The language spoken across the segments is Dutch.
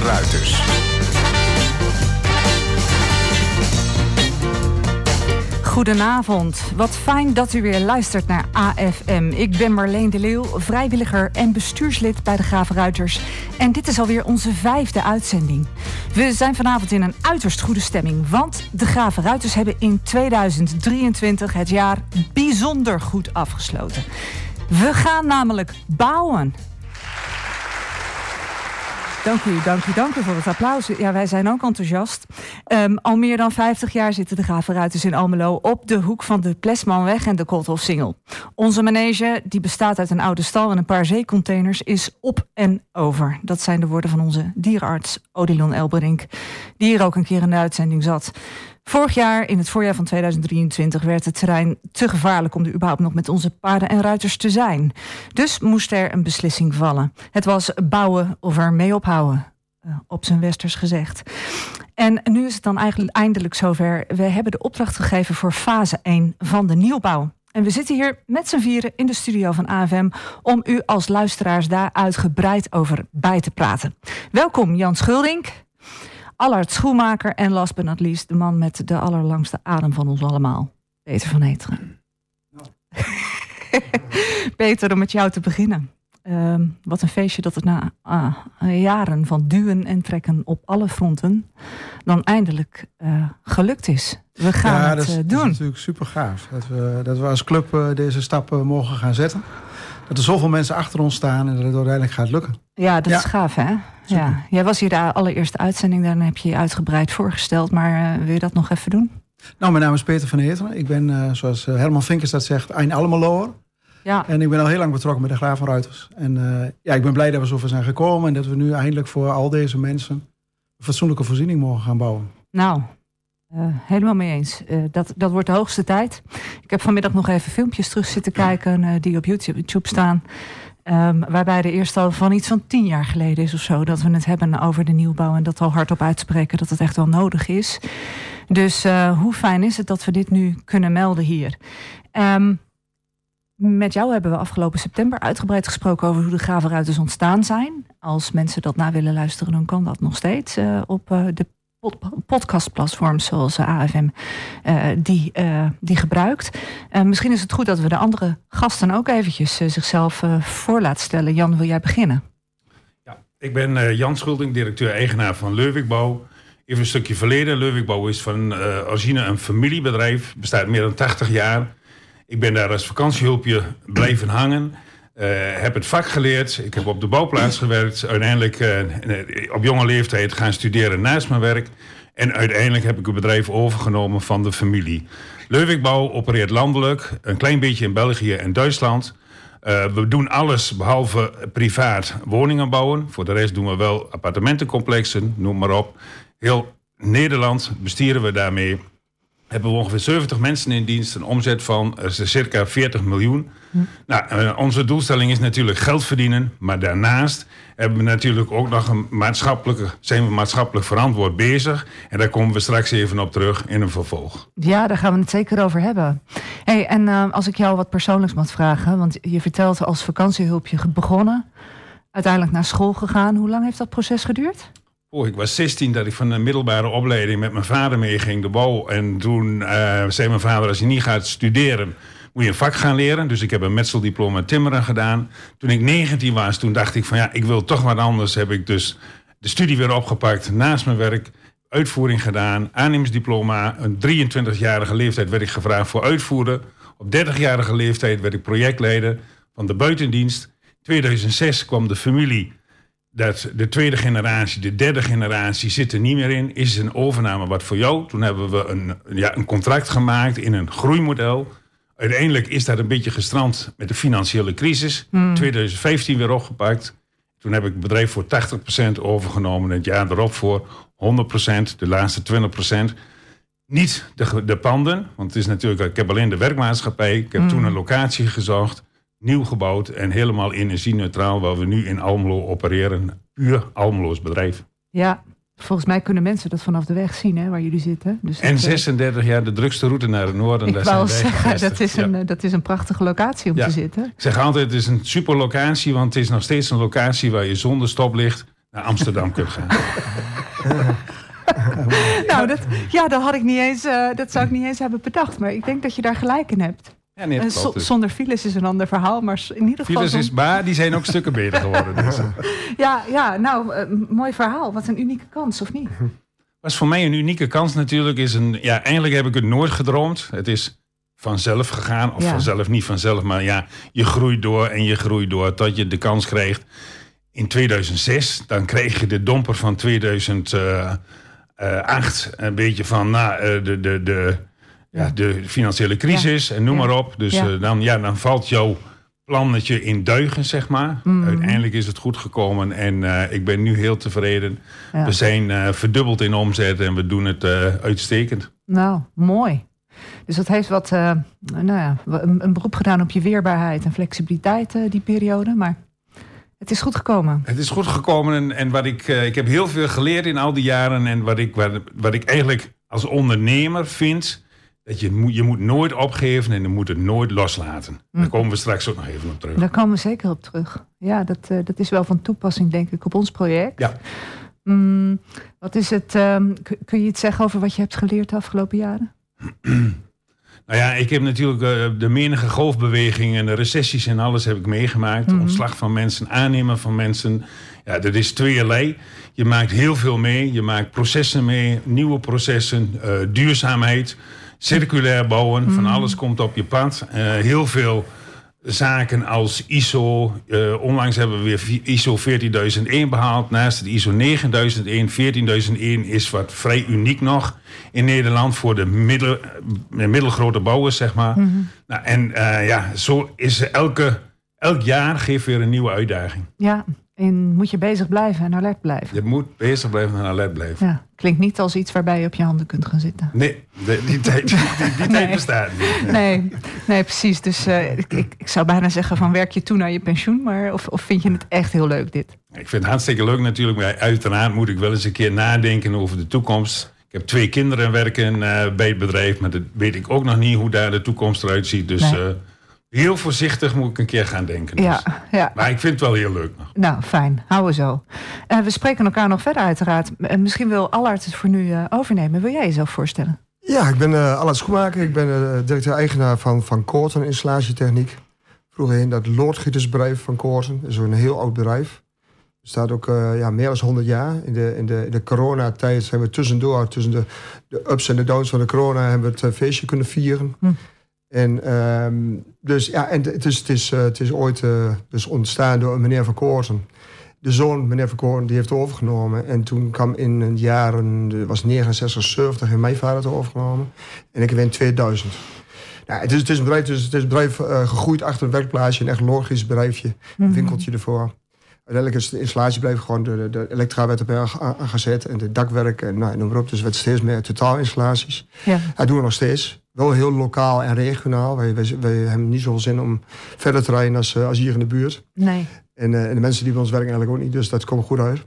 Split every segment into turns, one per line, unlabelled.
Gravenruiters.
Goedenavond. Wat fijn dat u weer luistert naar AFM. Ik ben Marleen de Leeuw, vrijwilliger en bestuurslid bij de Gravenruiters. En dit is alweer onze vijfde uitzending. We zijn vanavond in een uiterst goede stemming, want de Gravenruiters hebben in 2023 het jaar bijzonder goed afgesloten. We gaan namelijk bouwen. Dank u, dank u, dank u voor het applaus. Ja, wij zijn ook enthousiast. Um, al meer dan 50 jaar zitten de Gravenruiters in Almelo op de hoek van de Plesmanweg en de Kolthof-Singel. Onze manege, die bestaat uit een oude stal en een paar zeecontainers, is op en over. Dat zijn de woorden van onze dierenarts Odilon Elberink, die hier ook een keer in de uitzending zat. Vorig jaar, in het voorjaar van 2023, werd het terrein te gevaarlijk om er überhaupt nog met onze paarden en ruiters te zijn. Dus moest er een beslissing vallen. Het was bouwen of er mee ophouden. Uh, op zijn westers gezegd. En nu is het dan eigenlijk eindelijk zover. We hebben de opdracht gegeven voor fase 1 van de nieuwbouw. En we zitten hier met z'n vieren in de studio van AFM om u als luisteraars daar uitgebreid over bij te praten. Welkom Jan Schuldink. Allard Schoenmaker en last but not least de man met de allerlangste adem van ons allemaal, Peter van Heteren. Peter, om met jou te beginnen. Uh, wat een feestje dat het na uh, jaren van duwen en trekken op alle fronten dan eindelijk uh, gelukt is. We gaan
ja,
het
dat is,
doen.
Dat is natuurlijk super gaaf dat we, dat we als club eh, deze stappen mogen gaan zetten. Dat er zoveel mensen achter ons staan en dat het uiteindelijk gaat lukken.
Ja, dat ja. is gaaf hè? Ja. Jij was hier de allereerste uitzending, daarna heb je je uitgebreid voorgesteld. Maar uh, wil je dat nog even doen?
Nou, mijn naam is Peter van Heteren. Ik ben, uh, zoals Herman Vinkers dat zegt, een Almeloer.
Ja.
En ik ben al heel lang betrokken met de Gravenruiters. En uh, ja, ik ben blij dat we zover zijn gekomen. En dat we nu eindelijk voor al deze mensen een fatsoenlijke voorziening mogen gaan bouwen.
Nou, uh, helemaal mee eens. Uh, dat, dat wordt de hoogste tijd. Ik heb vanmiddag nog even filmpjes terug zitten kijken uh, die op YouTube staan. Um, waarbij de eerste al van iets van tien jaar geleden is of zo. Dat we het hebben over de nieuwbouw. En dat al hardop uitspreken dat het echt wel nodig is. Dus hoe fijn is het dat we dit nu kunnen melden hier. Um, met jou hebben we afgelopen september uitgebreid gesproken over hoe de gravenruiters ontstaan zijn. Als mensen dat na willen luisteren, dan kan dat nog steeds uh, op uh, de podcastplatforms zoals AFM uh, die, die gebruikt. misschien is het goed dat we de andere gasten ook eventjes zichzelf voor laten stellen. Jan, wil jij beginnen?
Ja, ik ben Jan Schulding, directeur-eigenaar van Leuwikbouw. Even een stukje verleden. Leuwikbouw is van origine een familiebedrijf, bestaat meer dan 80 jaar. Ik ben daar als vakantiehulpje blijven hangen. Uh, heb het vak geleerd. Ik heb op de bouwplaats gewerkt. Uiteindelijk uh, op jonge leeftijd gaan studeren naast mijn werk. En uiteindelijk heb ik het bedrijf overgenomen van de familie. Leuwikbouw opereert landelijk. Een klein beetje in België en Duitsland. Uh, we doen alles behalve privaat woningen bouwen. Voor de rest doen we wel appartementencomplexen, noem maar op. Heel Nederland bestieren we daarmee hebben we ongeveer 70 mensen in dienst, een omzet van uh, circa 40 miljoen. Nou, uh, onze doelstelling is natuurlijk geld verdienen, maar daarnaast hebben we natuurlijk ook nog een maatschappelijke, zijn we maatschappelijk verantwoord bezig. En daar komen we straks even op terug in een vervolg.
Ja, daar gaan we het zeker over hebben. Hey, en uh, als ik jou wat persoonlijks mag vragen, want je vertelt als vakantiehulpje begonnen, uiteindelijk naar school gegaan. Hoe lang heeft dat proces geduurd?
Oh, ik was 16 dat ik van een middelbare opleiding met mijn vader meeging, de bouw. En toen uh, zei mijn vader, als je niet gaat studeren, moet je een vak gaan leren. Dus ik heb een metseldiploma timmeren gedaan. Toen ik 19 was, toen dacht ik van ja, ik wil toch wat anders. Heb ik dus de studie weer opgepakt naast mijn werk. Uitvoering gedaan, aannemingsdiploma. Een 23-jarige leeftijd werd ik gevraagd voor uitvoeren. Op 30-jarige leeftijd werd ik projectleider van de buitendienst. 2006 kwam de familie dat de tweede generatie, de derde generatie zit er niet meer in. Is een overname wat voor jou? Toen hebben we een, ja, een contract gemaakt in een groeimodel. Uiteindelijk is dat een beetje gestrand met de financiële crisis. Hmm. 2015 weer opgepakt. Toen heb ik het bedrijf voor 80% overgenomen. En het jaar erop voor 100%, de laatste 20%. Niet de, de panden, want het is natuurlijk, ik heb alleen de werkmaatschappij. Ik heb hmm. toen een locatie gezocht nieuw gebouwd en helemaal energie-neutraal, waar we nu in Almelo opereren. Puur Almeloos bedrijf.
Ja, volgens mij kunnen mensen dat vanaf de weg zien, hè, waar jullie zitten.
Dus en 36 jaar de drukste route naar het noorden.
Ik wou zeggen, dat is, een, ja. dat is een prachtige locatie om
ja.
te zitten.
Ik zeg altijd, het is een super locatie, want het is nog steeds een locatie waar je zonder stoplicht naar Amsterdam kunt gaan.
nou, dat, ja, dat, had ik niet eens, uh, dat zou ik niet eens hebben bedacht. Maar ik denk dat je daar gelijk in hebt.
Ja, nee, klopt, dus.
Zonder files is een ander verhaal, maar in ieder geval...
Files is, maar die zijn ook stukken beter geworden. Dus.
ja, ja, nou, uh, mooi verhaal. Wat een unieke kans, of niet?
Was voor mij een unieke kans natuurlijk. Is een, ja, eigenlijk heb ik het nooit gedroomd. Het is vanzelf gegaan. Of
Ja.
vanzelf, niet vanzelf. Maar ja, je groeit door en je groeit door. Tot je de kans krijgt. In 2006, dan kreeg je de domper van 2008. Een beetje van nou, eh, de, de, de, ja, de financiële crisis en noem
Ja.
maar op. Dus
Ja.
eh, dan, ja, dan valt jouw plannetje in duigen, zeg maar.
Mhm.
Uiteindelijk is het goed gekomen en eh, ik ben nu heel tevreden. We zijn eh, verdubbeld in omzet en we doen het uitstekend.
Nou, mooi. Dus dat heeft wat, nou ja, een, een beroep gedaan op je weerbaarheid en flexibiliteit die periode. Maar het is goed gekomen.
Het is goed gekomen en, en wat ik, ik heb heel veel geleerd in al die jaren. En wat ik, wat, wat ik eigenlijk als ondernemer vind, dat je, moet- je moet nooit opgeven en je moet het nooit loslaten. Daar komen we straks ook nog even op terug.
Daar komen we zeker op terug. Ja, dat, eh, dat is wel van toepassing, denk ik, op ons project.
Ja.
Mm, wat is het, ehm, kun- kun je iets zeggen over wat je hebt geleerd de afgelopen jaren?
Nou ja, ik heb natuurlijk eh, de menige golfbewegingen en de recessies en alles heb ik meegemaakt.
Mhm.
Ontslag van mensen, aannemen van mensen. Ja, dat is tweeërlei. Je maakt heel veel mee. Je maakt processen mee, nieuwe processen, eh, duurzaamheid, circulair bouwen. Van alles komt op je pad. Eh, heel veel zaken als ISO. eh, onlangs hebben we weer ISO 14001 behaald. Naast het ISO 9001, 14001 is wat vrij uniek nog in Nederland voor de middel, eh, middelgrote bouwers, zeg maar. nou, en ja, zo is elke, elk jaar geeft weer een nieuwe uitdaging.
Ja, en moet je bezig blijven en alert blijven.
Je moet bezig blijven en alert blijven.
Ja, klinkt niet als iets waarbij je op je handen kunt gaan zitten.
Nee, de- die tijd, die, die, die tijd bestaat niet.
Nee, nee precies. Dus eh, ik, ik, zou bijna zeggen van werk je toe naar je pensioen. Maar of, of vind je het echt heel leuk dit?
Ik vind het hartstikke leuk natuurlijk, maar uiteraard moet ik wel eens een keer nadenken over de toekomst. Ik heb twee kinderen werken eh, bij het bedrijf, maar dat weet ik ook nog niet hoe daar de toekomst eruit ziet. Dus
Nee.
eh, heel voorzichtig moet ik een keer gaan denken. Dus.
Ja, ja.
Maar ik vind het wel heel leuk nog.
Nou, fijn. Houden we zo. Eh, we spreken elkaar nog verder uiteraard. Eh, misschien wil Allard het voor nu eh, overnemen. Wil jij jezelf voorstellen?
Ja, ik ben uh, Allard Schoenmaker. Ik ben uh, directeur-eigenaar van, van Koorten Installatietechniek. Vroeger in dat loodgietersbedrijf van Koorten. Dat is een heel oud bedrijf. Bestaat ook uh, ja, meer dan 100 jaar. In de, in de, in de coronatijd hebben we tussendoor, tussen de, de ups en de downs van de corona, hebben we het uh, feestje kunnen vieren.
Hm.
En, um, dus, ja, en het, is, het, is, uh, het is ooit dus ontstaan door meneer Van Koorten. De zoon, meneer Van Koorten, die heeft het overgenomen. En toen kwam in de jaren, was 69, 70, heeft mijn vader het overgenomen. En ik heb in 2000. Nou, het, is, het is een bedrijf, het is, het is een bedrijf uh, gegroeid achter een werkplaatsje. Een echt logisch bedrijfje. Een mm -hmm. winkeltje ervoor. Uiteindelijk is de installatiebedrijf gewoon de, de, de elektra werd erbij aangezet. En de dakwerk en nou, noem maar op. Dus het werd steeds meer totaalinstallaties.
Ja.
Dat doen we nog steeds. Wel heel lokaal en regionaal. Wij, wij, wij hebben niet zoveel zin om verder te rijden als, als hier in de buurt.
Nee.
En, uh, en, de mensen die bij ons werken eigenlijk ook niet. Dus dat komt goed uit.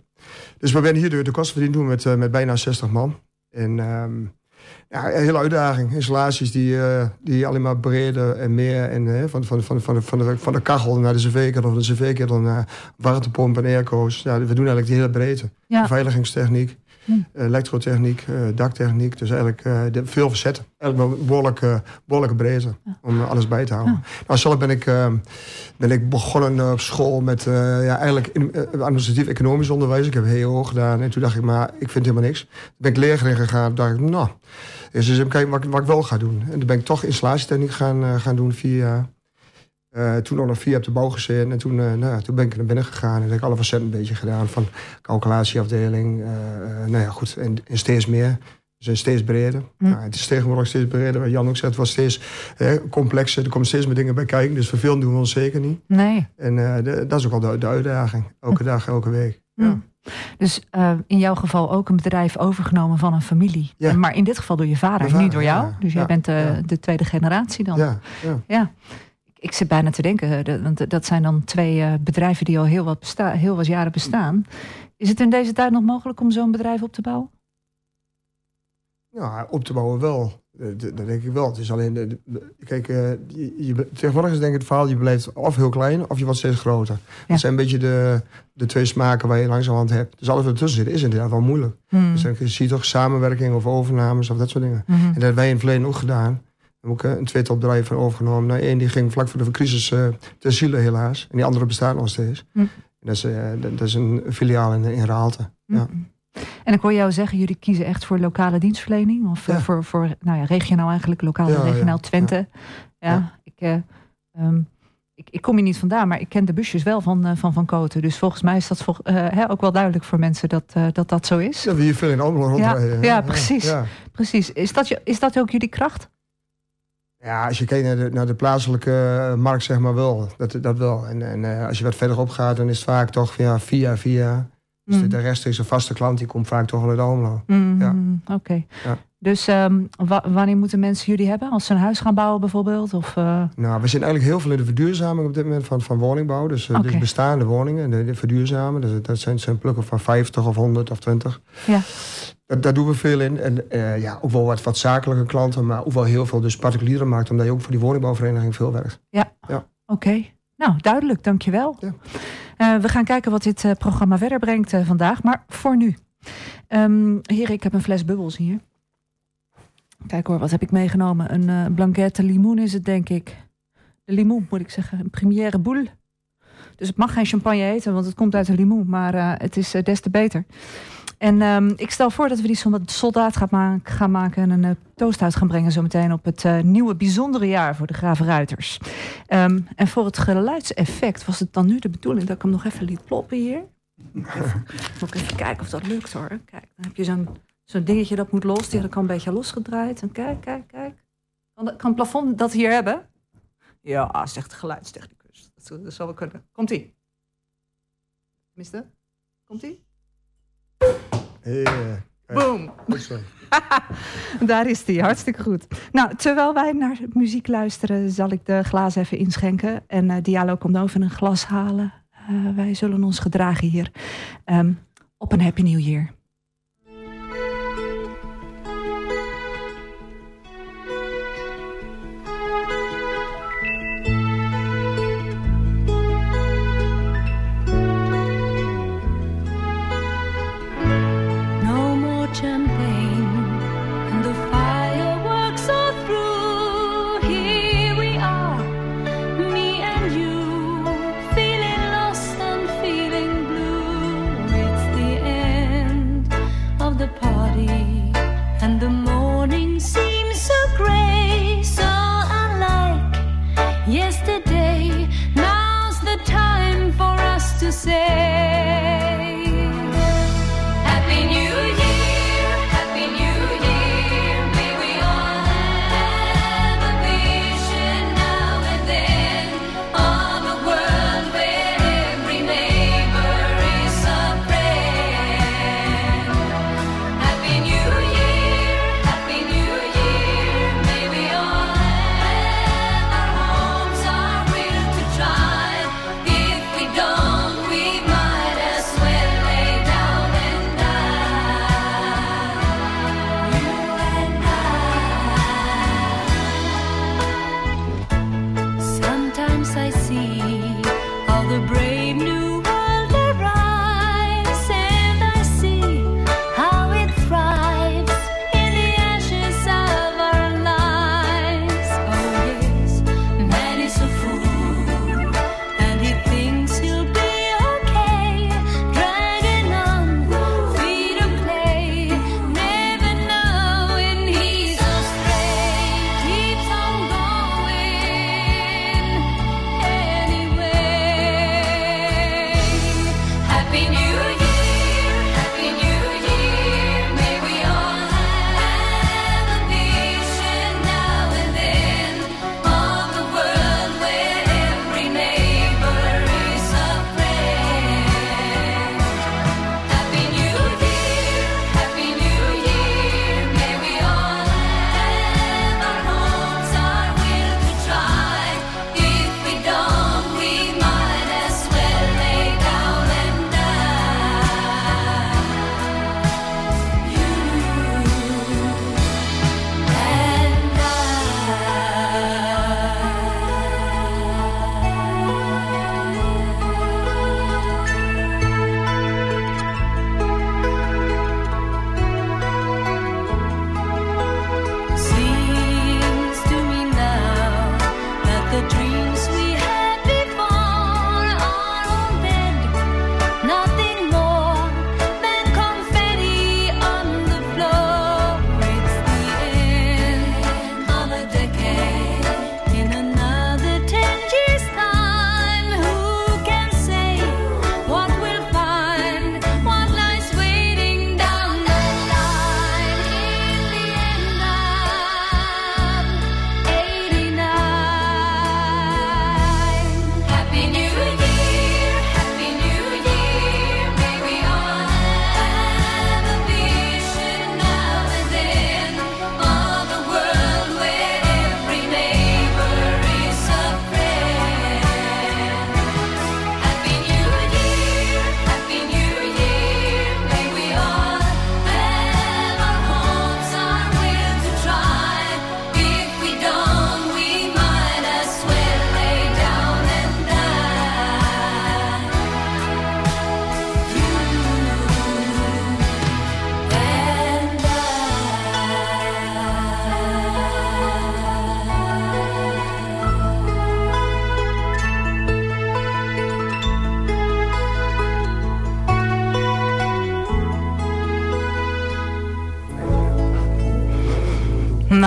Dus we zijn hier de, de kosten verdiend doen met, uh, met bijna 60 man. En um, ja, een hele uitdaging. Installaties die, uh, die alleen maar breder en meer. En, van, van, van, van, de, van, de, van de kachel naar de cv-ketel, van de cv-ketel naar warmtepomp en airco's. Ja, we doen eigenlijk de hele breedte.
Ja.
Beveiligingstechniek,
Hm.
elektrotechniek, uh, daktechniek. Dus eigenlijk de, veel verzetten. Eigenlijk wel behoorlijke, breedte
Ja.
om alles bij te houden.
Ja.
Nou, zelf ben ik, uh, ben ik begonnen op school met ja, eigenlijk administratief-economisch onderwijs. Ik heb HEO gedaan en toen dacht ik, maar ik vind helemaal niks. Toen ben ik leergering gegaan. Dacht ik, nou, eens eens even kijken wat, wat ik wel ga doen. En toen ben ik toch installatietechniek gaan, gaan doen, jaar. Uh, toen nog nog vier op de bouw gezeten. En toen, uh, nou, toen ben ik naar binnen gegaan. En heb ik alle facetten een beetje gedaan. Van calculatieafdeling. Uh, nou ja, goed. En, en, steeds meer. Dus en steeds breder.
Hm.
Nou, het is tegenwoordig steeds breder. Wat Jan ook zegt, het was steeds complexer. Er komen steeds meer dingen bij kijken. Dus vervelen doen we ons zeker niet.
Nee.
En de, dat is ook al de, de uitdaging. Elke hm. dag, elke week.
Hm. Ja. Dus uh, in jouw geval ook een bedrijf overgenomen van een familie.
Ja.
Maar in dit geval door je vader,
vader
niet door jou.
ja,
dus jij
ja,
bent de, de, tweede generatie dan.
Ja,
ja. Ik zit bijna te denken, want dat zijn dan twee uh, bedrijven die al heel wat, besta heel wat jaren bestaan. Is het in deze tijd nog mogelijk om zo'n bedrijf op te bouwen?
Ja, op te bouwen wel. Dat denk ik wel. Het is alleen, de, kijk, je, je, tegenwoordig is denk ik het verhaal, je blijft of heel klein of je wordt steeds groter. Dat zijn een beetje de, de twee smaken waar je langzamerhand hebt. Dus alles wat ertussen zit is inderdaad wel moeilijk. Mm. Dus dan zie je toch samenwerking of overnames of dat soort dingen. Mm. En dat hebben wij in het verleden ook gedaan. Ook een tweetal bedrijven overgenomen. Nou, één die ging vlak voor de crisis uh, ter ziele helaas. En die andere bestaat nog steeds. Mm. Dat, is, uh, dat, is een filiaal in, in Raalte. Ja.
En ik hoor jou zeggen, jullie kiezen echt voor lokale dienstverlening? Of eh, voor, voor nou ja, regionaal eigenlijk, lokaal en regionaal Twente? Ja, Ik, uh, um, ik, ik, kom hier niet vandaan, maar ik ken de busjes wel van van, van Koten. Dus volgens mij is dat vol, hè, ook wel duidelijk voor mensen dat dat, dat zo is.
Ja, we hier veel in Almelo rondrijden.
Ja, ja, precies. precies. Is, dat, is dat ook jullie kracht?
Ja, als je kijkt naar de, naar de plaatselijke markt, zeg maar wel. Dat, dat wel. En, en als je wat verder op gaat, dan is het vaak toch via, via. Dus mm. de, rest is een vaste klant, die komt vaak toch wel uit Almelo.
Mm, ja. Oké. Ja. Dus um, wanneer moeten mensen jullie hebben? Als ze een huis gaan bouwen bijvoorbeeld? Of, uh...
Nou, we zien eigenlijk heel veel in de verduurzaming op dit moment van, van woningbouw. Dus, uh, dus bestaande woningen, de, de verduurzamen. Dus, dat zijn, zijn plukken van 50 of 100 of 20. Ja. Dat, daar doen we veel in. En uh, ja, ook wel wat, wat zakelijke klanten, maar ook wel heel veel dus particuliere markt. Omdat je ook voor die woningbouwvereniging veel werkt.
Ja, ja. oké. Nou, duidelijk, dankjewel. Ja. Uh, we gaan kijken wat dit uh, programma verder brengt uh, vandaag. Maar voor nu. Um, hier, ik heb een fles bubbels hier. Kijk hoor, wat heb ik meegenomen? Een uh, blanquette limoen is het, denk ik. De limoen, moet ik zeggen. Een première boule. Dus het mag geen champagne heten, want het komt uit de limoen. Maar het is des te beter. En um, ik stel voor dat we die soldaat gaan, ma gaan maken en een uh, toast uit gaan brengen zometeen op het uh, nieuwe bijzondere jaar voor de Gravenruiters. Um, en voor het geluidseffect was het dan nu de bedoeling dat ik hem nog even liet ploppen hier. Even, moet ik even kijken of dat lukt hoor. Kijk, dan heb je zo'n zo'n dingetje dat moet los. Die kan een beetje losgedraaid. En kijk, kijk, kijk. Kan, kan het plafond dat hier hebben? Ja, zegt de geluidstechnicus. Dat, dat zal wel kunnen. Komt-ie. Tenminste, komt-ie? Boom. Daar is die, hartstikke goed. Nou, terwijl wij naar muziek luisteren, zal ik de glazen even inschenken. En uh, Diallo komt over een glas halen. Uh, wij zullen ons gedragen hier. Um, op een Happy New Year.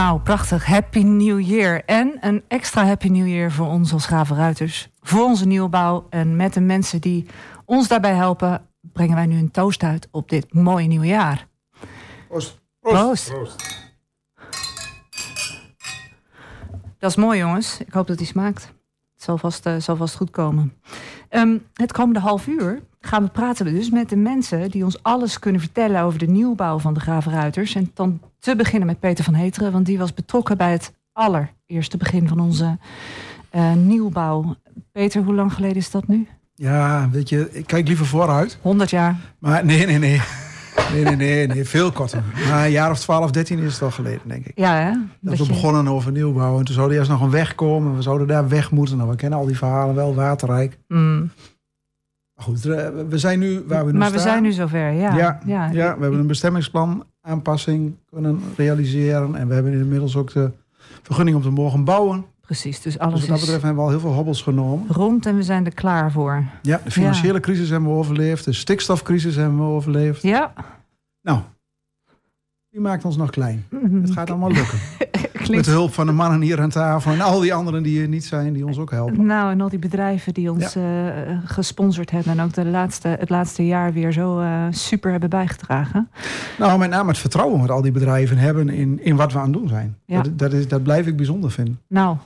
Nou, prachtig. Happy New Year. En een extra Happy New Year voor ons als Gravenruiters. Voor onze nieuwbouw. En met de mensen die ons daarbij helpen... brengen wij nu een toast uit op dit mooie nieuwe jaar.
Proost.
Proost. Dat is mooi, jongens. Ik hoop dat die smaakt. Zal vast, uh, zal vast goed komen. Um, het komende half uur gaan we praten dus met de mensen die ons alles kunnen vertellen over de nieuwbouw van de Gravenruiters. En dan te beginnen met Peter van Heteren, want die was betrokken bij het allereerste begin van onze uh, nieuwbouw. Peter, hoe lang geleden is dat nu?
Ja, weet je, ik kijk liever vooruit.
100 jaar.
Maar nee, nee, nee. Nee, nee, nee, nee, veel korter. Maar een jaar of 12, 13 is het al geleden, denk ik.
Ja, hè?
Dat, dat we je... begonnen over nieuwbouw. En toen zou er eerst nog een weg komen. We zouden daar weg moeten. Nou, we kennen al die verhalen wel, waterrijk.
Mm.
Maar goed, eh, we zijn nu waar we nu
maar
staan.
we zijn nu zover, ja.
Ja, ja. ja, we hebben een bestemmingsplan aanpassing kunnen realiseren. En we hebben inmiddels ook de vergunning om te mogen bouwen.
Precies, dus alles
dus wat dat betreft hebben we al heel veel hobbels genomen.
Rond en we zijn er klaar voor.
Ja, de financiële ja. crisis hebben we overleefd. De stikstofcrisis hebben we overleefd.
Ja.
Nou, die maakt ons nog klein. Het gaat allemaal lukken. Met de hulp van de mannen hier aan tafel en al die anderen die er niet zijn, die ons ook helpen.
Nou, en al die bedrijven die ons ja. uh, gesponsord hebben en ook de laatste, het laatste jaar weer zo uh, super hebben bijgedragen.
Nou, met name het vertrouwen wat al die bedrijven hebben in, in wat we aan het doen zijn. Ja. Dat, dat, is, dat blijf ik bijzonder vinden.
Nou.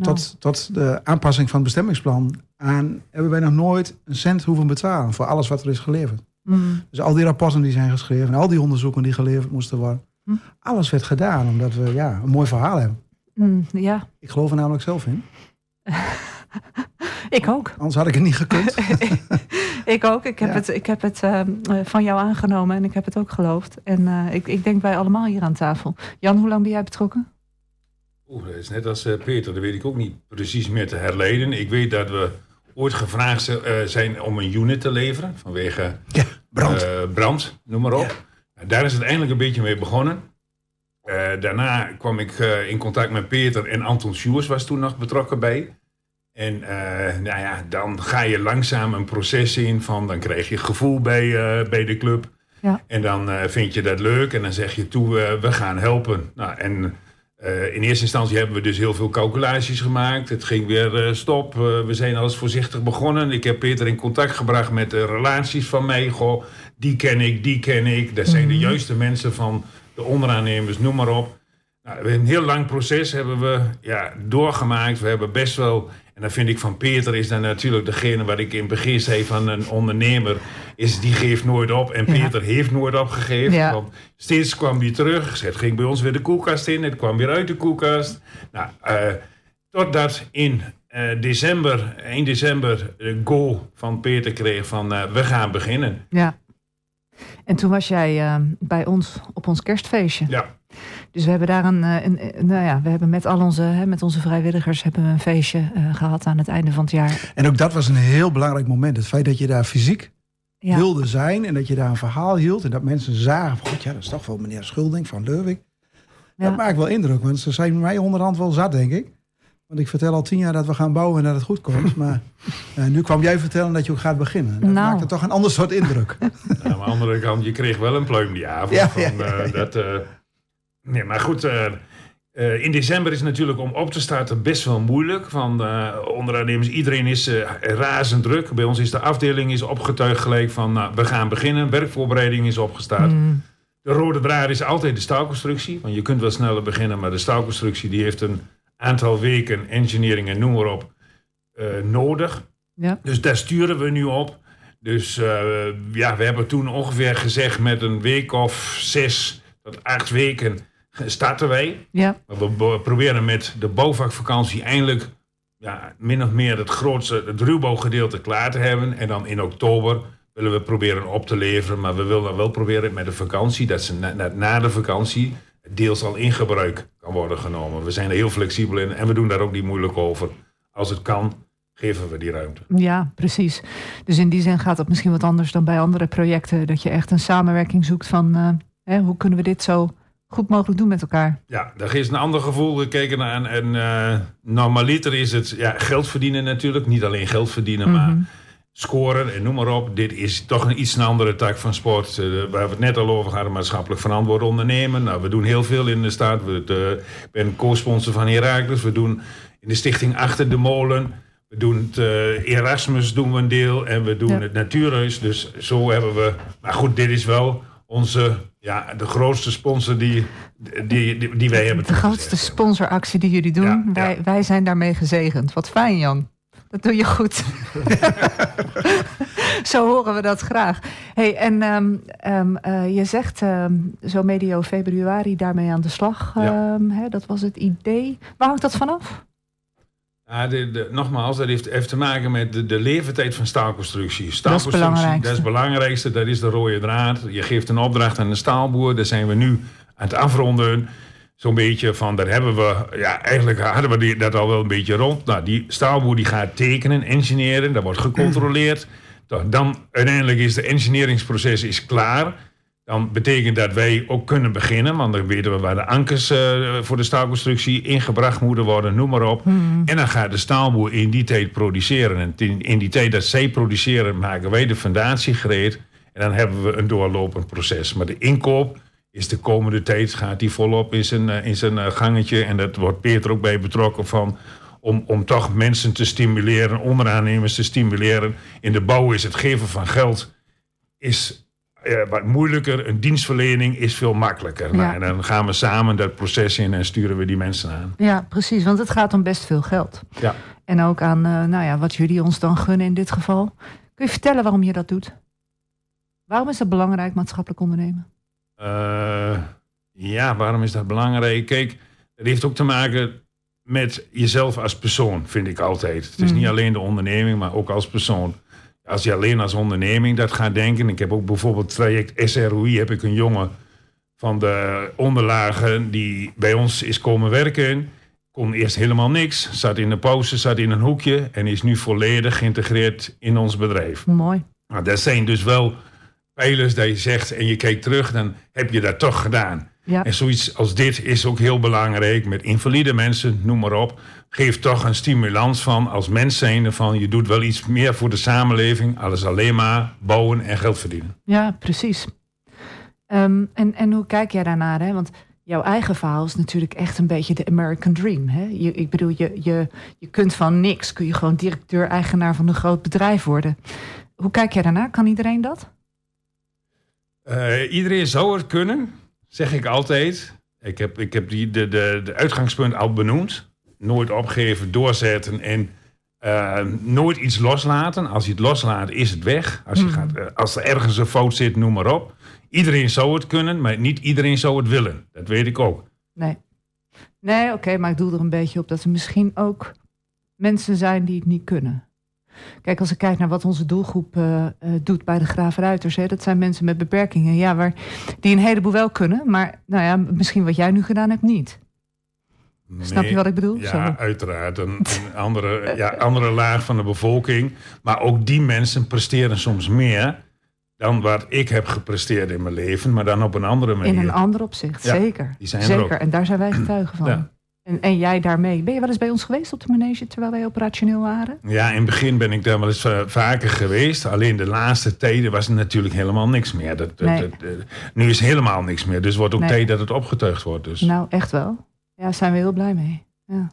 Tot, nou. tot de aanpassing van het bestemmingsplan aan hebben wij nog nooit een cent hoeven betalen voor alles wat er is geleverd.
Mm.
Dus al die rapporten die zijn geschreven en al die onderzoeken die geleverd moesten worden.
Mm.
Alles werd gedaan omdat we ja, een mooi verhaal hebben.
Mm, ja.
Ik geloof er namelijk zelf in.
ik ook.
Anders had ik het niet gekund.
ik ook. Ik heb
Ja.
het, ik heb het uh, van jou aangenomen en ik heb het ook geloofd. En uh, ik, ik denk wij allemaal hier aan tafel. Jan, hoe lang ben jij betrokken?
Oeh, dat is net als uh, Peter. Dat weet ik ook niet precies meer te herleiden. Ik weet dat we ooit gevraagd uh, zijn om een unit te leveren. Vanwege
ja, brand.
Uh, brand, noem maar op. Ja. Daar is het eindelijk een beetje mee begonnen. Uh, daarna kwam ik in contact met Peter en Anton Sjoers was toen nog betrokken bij. En nou ja, dan ga je langzaam een proces in van dan krijg je gevoel bij, bij de club.
Ja.
En dan vind je dat leuk en dan zeg je toe, we gaan helpen. Nou, en uh, in eerste instantie hebben we dus heel veel calculaties gemaakt. Het ging weer uh, stop. Uh, we zijn alles voorzichtig begonnen. Ik heb Peter in contact gebracht met de relaties van mij. Goh, die ken ik, die ken ik. Dat zijn mm -hmm. de juiste mensen van de onderaannemers, noem maar op. Nou, een heel lang proces hebben we ja, doorgemaakt. We hebben best wel... En dan vind ik van Peter is dan natuurlijk degene wat ik in het begin zei van een ondernemer. Is die geeft nooit op. En Peter ja. heeft nooit opgegeven.
Ja.
Want steeds kwam hij terug. Het ging bij ons weer de koelkast in. Het kwam weer uit de koelkast. Nou, uh, totdat in uh, december, 1 december, de go van Peter kreeg van uh, we gaan beginnen.
Ja. En toen was jij uh, bij ons op ons kerstfeestje.
Ja.
Dus we hebben daar een, een, een, nou ja, we hebben met al onze, hè, met onze vrijwilligers hebben we een feestje uh, gehad aan het einde van het jaar.
En ook dat was een heel belangrijk moment. Het feit dat je daar fysiek ja. wilde zijn en dat je daar een verhaal hield en dat mensen zagen van, God, ja, dat is toch wel meneer Schulding van Leurwijk. Ja. Dat maakt wel indruk, want ze zijn mij onderhand wel zat, denk ik. Want ik vertel al tien jaar dat we gaan bouwen en dat het goed komt. Maar uh, nu kwam jij vertellen dat je ook gaat beginnen. Dat
nou.
maakt het toch een ander soort indruk.
Ja, maar aan de andere kant, je kreeg wel een pluim die avond.
Ja,
van,
ja, ja,
uh, dat, uh, nee, maar goed, uh, in december is natuurlijk om op te starten best wel moeilijk. Van onderaannemers, iedereen is razend druk. Bij ons is de afdeling is opgetuigd gelijk van nou, we gaan beginnen. Werkvoorbereiding is opgestart.
Mm.
De rode draad is altijd de staalconstructie. Want je kunt wel sneller beginnen, maar de staalconstructie die heeft een aantal weken engineering en noem maar op uh, nodig.
Ja.
Dus daar sturen we nu op. Dus uh, ja, we hebben toen ongeveer gezegd met een week of zes tot acht weken starten wij.
Ja.
We proberen met de bouwvakvakantie eindelijk ja, min of meer het grootste, het ruwbouwgedeelte klaar te hebben. En dan in oktober willen we proberen op te leveren. Maar we willen wel proberen met de vakantie, dat ze na, na de vakantie deels al in gebruik kan worden genomen. We zijn er heel flexibel in en we doen daar ook niet moeilijk over. Als het kan, geven we die ruimte.
Ja, precies. Dus in die zin gaat het misschien wat anders dan bij andere projecten. Dat je echt een samenwerking zoekt van uh, hè, hoe kunnen we dit zo goed mogelijk doen met elkaar.
Ja, daar is een ander gevoel gekeken naar. En uh, normaliter is het ja, geld verdienen natuurlijk. Niet alleen geld verdienen, mm -hmm. maar scoren en noem maar op. Dit is toch een iets andere tak van sport. Uh, waar we het net al over hadden, maatschappelijk verantwoord ondernemen. Nou, we doen heel veel in de staat. We, ik ben co-sponsor van Herakles. We doen in de stichting Achter de Molen. We doen het uh, Erasmus doen we een deel. En we doen het Natuurhuis. Dus zo hebben we... Maar goed, dit is wel onze... Ja, de grootste sponsor die, die, die, wij hebben.
De grootste sponsoractie die jullie doen. wij, wij zijn daarmee gezegend. Wat fijn, Jan. Dat doe je goed. zo horen we dat graag. Hey, en um, um, uh, je zegt um, zo medio februari daarmee aan de slag. Ja. Hè, dat was het idee. Waar hangt dat vanaf?
Ja, de, de, nogmaals, dat heeft, heeft, te maken met de, de leeftijd van staalconstructie.
Staalconstructie, dat is,
dat is het belangrijkste. Dat is de rode draad. Je geeft een opdracht aan de staalboer. Daar zijn we nu aan het afronden zo'n beetje van, daar hebben we, ja, eigenlijk hadden we die, dat al wel een beetje rond. Nou, die staalboer die gaat tekenen, engineeren, dat wordt gecontroleerd. Dan uiteindelijk is de engineeringsproces is klaar. Dan betekent dat wij ook kunnen beginnen, want dan weten we waar de ankers uh, voor de staalconstructie ingebracht moeten worden, noem maar op. Hmm. En dan gaat de staalboer in die tijd produceren. En in, in die tijd dat zij produceren, maken wij de fundatie gereed. En dan hebben we een doorlopend proces. Maar de inkoop, is de komende tijd gaat die volop in zijn, eh, in zijn eh, gangetje. En dat wordt Peter ook bij betrokken van. Om, om toch mensen te stimuleren, onderaannemers te stimuleren. In de bouw is het geven van geld is, uh, wat moeilijker. Een dienstverlening is veel makkelijker. Nou, en dan gaan we samen dat proces in en sturen we die mensen aan.
Ja, precies. Want het gaat om best veel geld.
Ja.
En ook aan nou ja, wat jullie ons dan gunnen in dit geval. Kun je vertellen waarom je dat doet? Waarom is dat belangrijk, maatschappelijk ondernemen?
Uh, ja, waarom is dat belangrijk? Kijk, het heeft ook te maken met jezelf als persoon, vind ik altijd. Het is niet mhm. alleen de onderneming, maar ook als persoon. Als je alleen als onderneming dat gaat denken. Ik heb ook bijvoorbeeld traject SROI, heb ik een jongen van de onderlagen die bij ons is komen werken. Kon eerst helemaal niks, zat in de pauze, zat in een hoekje en is nu volledig geïntegreerd in ons bedrijf.
Mooi.
Nou, dat zijn dus wel pijlers dat je zegt en je kijkt terug, dan heb je dat toch gedaan. Ja. En zoiets als dit is ook heel belangrijk met invalide mensen, noem maar op. Geeft toch een stimulans van als mens zijnde van je doet wel iets meer voor de samenleving, alles alleen maar bouwen en geld verdienen.
Ja, precies. Ehm, en, en hoe kijk jij daarnaar? Hè? Want jouw eigen verhaal is natuurlijk echt een beetje de American Dream. Hè? Je, ik bedoel, je, je, je kunt van niks, kun je gewoon directeur-eigenaar van een groot bedrijf worden. Hoe kijk jij daarnaar? Kan iedereen dat?
Uh, iedereen zou het kunnen, zeg ik altijd. Ik heb, ik heb die, de, de, de uitgangspunt al benoemd. Nooit opgeven, doorzetten en uh, nooit iets loslaten. Als je het loslaat, is het weg. Als, je hmm. gaat, uh, als er ergens een fout zit, noem maar op. Iedereen zou het kunnen, maar niet iedereen zou het willen. Dat weet ik ook.
Nee, nee oké, maar ik doe er een beetje op dat er misschien ook mensen zijn die het niet kunnen. Kijk, als ik kijk naar wat onze doelgroep uh, doet bij de Graafruiters, hè, dat zijn mensen met beperkingen, ja, waar, die een heleboel wel kunnen, maar nou ja, misschien wat jij nu gedaan hebt niet. Snap je wat ik bedoel?
Ja, uiteraard. Een, een, andere, ja, andere laag van de bevolking. Maar ook die mensen presteren soms meer dan wat ik heb gepresteerd in mijn leven, maar dan op een andere manier.
In een ander opzicht, zeker. Die zijn zeker, en daar zijn wij getuigen van. Ja. En, en jij daarmee. Ben je wel eens bij ons geweest op de manege terwijl wij operationeel waren?
Ja, in het begin ben ik daar wel eens vaker geweest. Alleen de laatste tijden was er natuurlijk helemaal niks meer. Dat, dat, dat, nu is helemaal niks meer. Dus wordt ook nee. tijd dat het opgetuigd wordt. Dus.
Nou, echt wel. Ja, daar zijn we heel blij mee. Ja.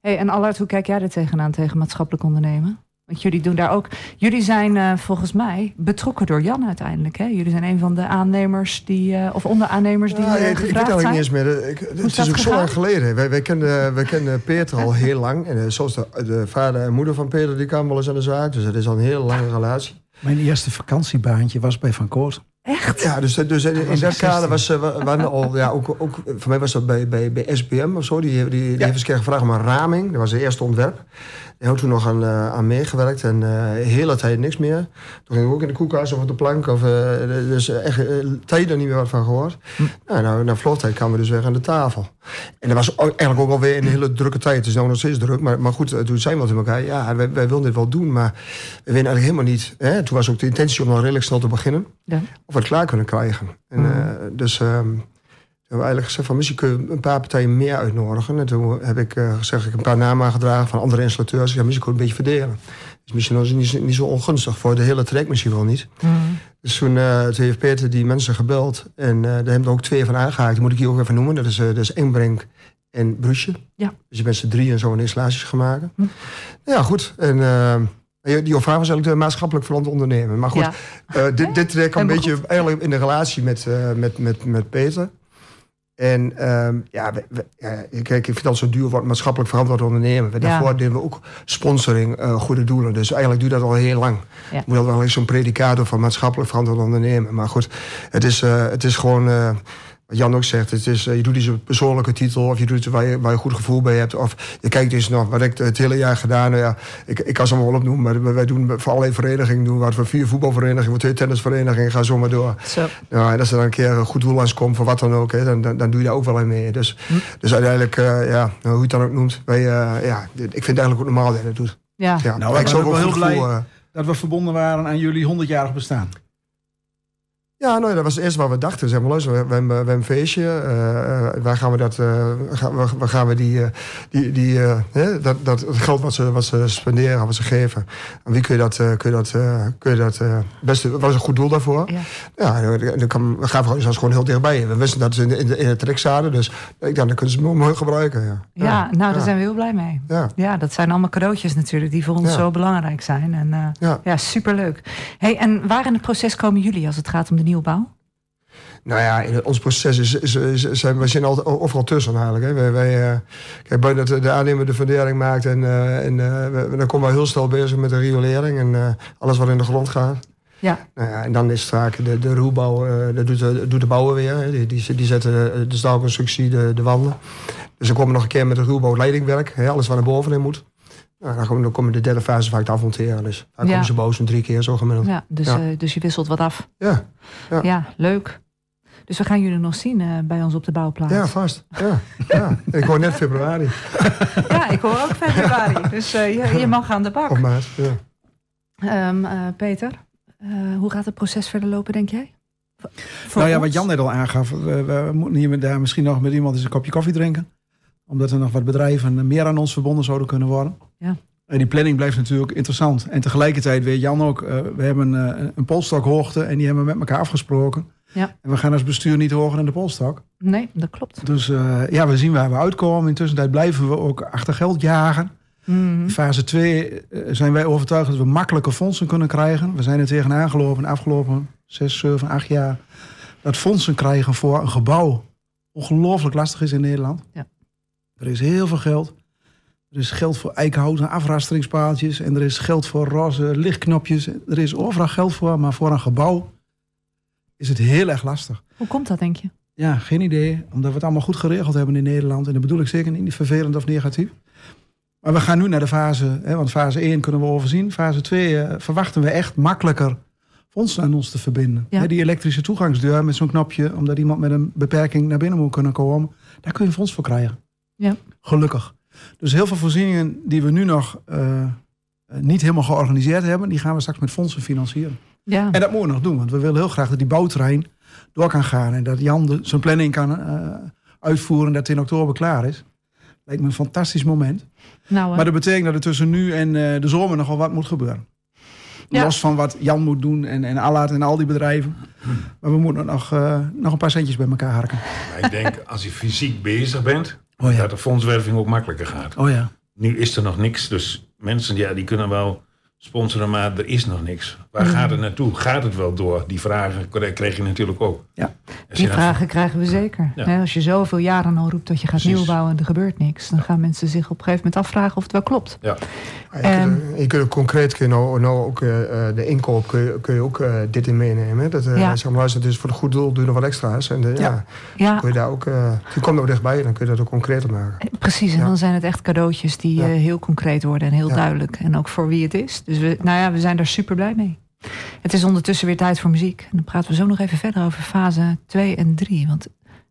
Hey, en Allard, hoe kijk jij er tegenaan tegen maatschappelijk ondernemen? Want jullie doen daar ook. Jullie zijn uh, volgens mij betrokken door Jan uiteindelijk. Hè? Jullie zijn een van de aannemers die. Uh, of onderaannemers die. Ja, uh, ik, ik weet
eigenlijk niet eens meer. Ik, het is ook zo lang geleden. Wij, wij, kennen, wij kennen Peter al heel lang. En zoals de, de, vader en moeder van Peter, die kwamen wel eens aan de zaak. Dus het is al een hele lange relatie.
Mijn eerste vakantiebaantje was bij Van Koort.
Echt?
Ja, dus, dus in dat kader was uh, al, ja, ook, ook, voor mij was dat bij, bij, bij SBM of zo. Die, die, die ja. heeft eens een keer gevraagd om een raming. Dat was het eerste ontwerp. Heb toen nog aan, uh, aan meegewerkt en uh, hele tijd niks meer. Toen ging ik ook in de koelkast of op de plank. Of, uh, dus echt tijden niet meer wat van gehoord. Hm. Nou, nou, na vlottijd kwamen we dus weer aan de tafel. En dat was eigenlijk ook alweer een hele drukke tijd. Het is nou nog steeds druk. Maar, maar goed, toen zijn we tegen elkaar. Ja, wij, wij willen dit wel doen, maar we weten eigenlijk helemaal niet. Hè? Toen was ook de intentie om nog redelijk snel te beginnen. Ja. Of we het klaar kunnen krijgen. En, hm. dus... Um, hebben we eigenlijk gezegd van misschien kun je een paar partijen meer uitnodigen. En toen heb ik uh, gezegd, ik een paar namen aangedragen van andere installateurs. Ja, misschien kun je een beetje verdelen. is misschien niet, niet zo ongunstig voor de hele trek misschien wel niet. Mm. Dus toen, uh, toen, heeft Peter die mensen gebeld. En uh, daar hebben er ook twee van aangehaakt. Die moet ik hier ook even noemen. Dat is, dat is Engbrink en Brusje. Ja. Dus je bent z'n drie en zo een installaties gaan maken. Hm. Ja, goed. En die vraag was eigenlijk de maatschappelijk verantwoord ondernemen. Maar goed, ja. dit, dit trek een beetje eigenlijk in de relatie met, met, met, met Peter. En um, ja, we, kijk, ik vind het zo duur wat maatschappelijk verantwoord ondernemen. We, daarvoor deden we ook sponsoring, uh, goede doelen. Dus eigenlijk duurt dat al heel lang. Ja. Moet dat wel eens zo'n predicator van maatschappelijk verantwoord ondernemen. Maar goed, het is, uh, het is gewoon. Uh, wat Jan ook zegt, het is, je doet iets een persoonlijke titel... of je doet het waar je, waar je goed gevoel bij hebt. Of je kijkt eens nog wat ik het hele jaar gedaan... Nou ja, ik, ik kan ze allemaal wel opnoemen, maar wij doen voor allerlei verenigingen... doen wat voor vier voetbalverenigingen, voor twee tennisverenigingen... ga zo maar door. Zo. Nou, en als er dan een keer een goed doel komt, voor wat dan ook... Hè, dan, dan, dan, doe je daar ook wel in mee. Dus, hm. dus uiteindelijk, uh, ja, hoe je het dan ook noemt... Wij, uh, ja, ik vind het eigenlijk ook normaal dat je dat doet.
Ja. ja nou, ik ben ook wel heel blij uh, dat we verbonden waren aan jullie 100-jarig bestaan.
Ja, nou, dat was het eerste wat we dachten. Zeg maar, luister, we, we, hebben, we hebben een feestje. Uh, waar gaan we dat? Uh, gaan, waar, gaan we die, uh, die, die hè, dat, dat het geld wat ze, wat ze spenderen, wat ze geven. Aan wie kun je dat? kun je dat? kun je dat? beste, wat is een goed doel daarvoor? Ja. Ja, dan kan, we gaan gewoon, gewoon heel dichtbij. We wisten dat ze in de, in, de, in het trek zaten, dus ik dacht, dan kunnen ze mooi gebruiken. Ja,
ja, ja nou, daar zijn we heel blij mee. Ja. ja, dat zijn allemaal cadeautjes natuurlijk die voor ons zo belangrijk zijn. En ja. ja, superleuk. Hey, en waar in het proces komen jullie als het gaat om de nieuwbouw?
Nou ja, in ons proces is, is, is, zijn, we zijn altijd overal tussen eigenlijk. Hè. Wij, wij, kijk, bij dat de aannemer de fundering maakt en, uh, en uh, dan komen we heel snel bezig met de riolering en alles wat in de grond gaat. Ja. Nou ja, en dan is het vaak de, de ruwbouw, dat doet de, doet de bouwer weer. Die, die, die zetten de staalconstructie, de, de wanden. Dus dan komen we nog een keer met de ruwbouw leidingwerk, hè, alles wat naar boven in moet. Nou, dan, komen, de derde fase vaak te afmonteren. Dus dan komen ze boos een drie keer zo gemiddeld.
Ja, dus, ja. Uh, dus je wisselt wat af. Ja. Ja, ja leuk. Dus we gaan jullie nog zien uh, bij ons op de bouwplaats.
Ja, vast. Ja, ja. Ik hoor net februari.
ja, ik hoor ook februari. Dus uh, je, je, mag aan de bak.
Op maat, ja.
Um, Peter, hoe gaat het proces verder lopen, denk jij?
Voor nou ja, wat Jan net al aangaf. We, we moeten hier daar misschien nog met iemand eens een kopje koffie drinken omdat er nog wat bedrijven meer aan ons verbonden zouden kunnen worden. Ja. En die planning blijft natuurlijk interessant. En tegelijkertijd weet Jan ook, uh, we hebben uh, een polstokhoogte en die hebben we met elkaar afgesproken. Ja. En we gaan als bestuur niet hoger dan de polstok.
Nee, dat klopt.
Dus uh, ja, we zien waar we uitkomen. Intussen blijven we ook achter geld jagen. Mm. In fase 2 zijn wij overtuigd dat we makkelijke fondsen kunnen krijgen. We zijn er tegenaan gelopen de afgelopen 6, 7, 8 jaar. Dat fondsen krijgen voor een gebouw ongelooflijk lastig is in Nederland. Ja. Er is heel veel geld. Er is geld voor eikenhouten afrasteringspaaltjes. En er is geld voor roze lichtknopjes. Er is overal geld voor. Maar voor een gebouw is het heel erg lastig.
Hoe komt dat, denk je?
Ja, geen idee. Omdat we het allemaal goed geregeld hebben in Nederland. En dat bedoel ik zeker niet vervelend of negatief. Maar we gaan nu naar de fase, hè, want fase 1 kunnen we overzien. Fase 2 uh, eh, verwachten we echt makkelijker fondsen aan ons te verbinden. Ja. die elektrische toegangsdeur met zo'n knopje, omdat iemand met een beperking naar binnen moet kunnen komen. Daar kun je een fonds voor krijgen. Ja. Gelukkig. Dus heel veel voorzieningen die we nu nog uh, niet helemaal georganiseerd hebben, die gaan we straks met fondsen financieren. Ja. En dat moeten we nog doen, want we willen heel graag dat die bouwterrein door kan gaan en dat Jan de, zijn planning kan uh, uitvoeren dat het in oktober klaar is. Lijkt me een fantastisch moment. Nou, maar dat betekent dat er tussen nu en uh, de zomer nogal wat moet gebeuren. Ja. Los van wat Jan moet doen en, en Allard en al die bedrijven. Maar we moeten nog, uh, nog een paar centjes bij elkaar harken.
ik denk, als je fysiek bezig bent, oh ja. dat de fondswerving ook makkelijker gaat.
Oh ja.
Nu is er nog niks, dus mensen ja, die kunnen wel sponsoren, maar er is nog niks. Waar mm. gaat het naartoe? Gaat het wel door? Die vragen kreeg je natuurlijk ook.
Ja, die vragen krijgen we zeker. Als je zoveel jaren al roept dat je gaat nieuwbouwen en er gebeurt niks, dan gaan mensen zich op een gegeven moment afvragen of het wel klopt. Ja.
En, je, kunt, concreet kun je nou, nou ook uh, de inkoop kun je, kun je ook uh, dit in meenemen. Dat, uh, ja. zeg maar, luister, dus voor het goed doel doe je nog wat extra's. En de, ja. Ja, kun je daar ook, je komt nog dichtbij, dan kun je dat ook concreter maken.
Precies, en dan zijn het echt cadeautjes die heel concreet worden en heel duidelijk. En ook voor wie het is. Dus we, nou ja, we zijn daar super blij mee. Het is ondertussen weer tijd voor muziek. En dan praten we zo nog even verder over fase 2 en 3. Want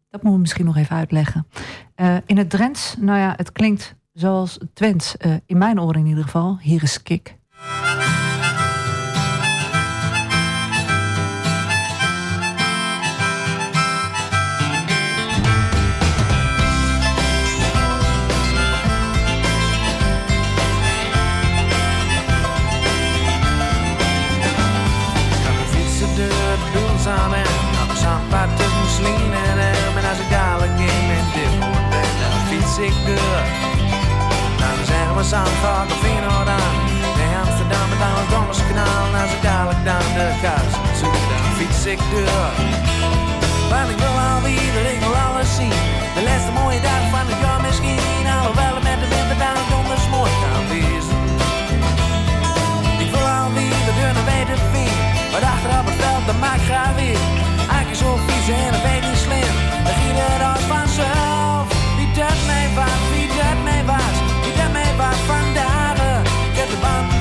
dat moeten we misschien nog even uitleggen. Uh, in het Drents, nou ja, het klinkt zoals Twents. Uh, in mijn oren in ieder geval. Hier is Kik.
Zandvoort of Feyenoord aan. Nee, Amsterdam en dan het Dommerskanaal. En zo dadelijk dan de kast. Zo dan fiets ik door. Want ik wil alweer, ik wil alles zien. De laatste mooie dag van het jaar Ik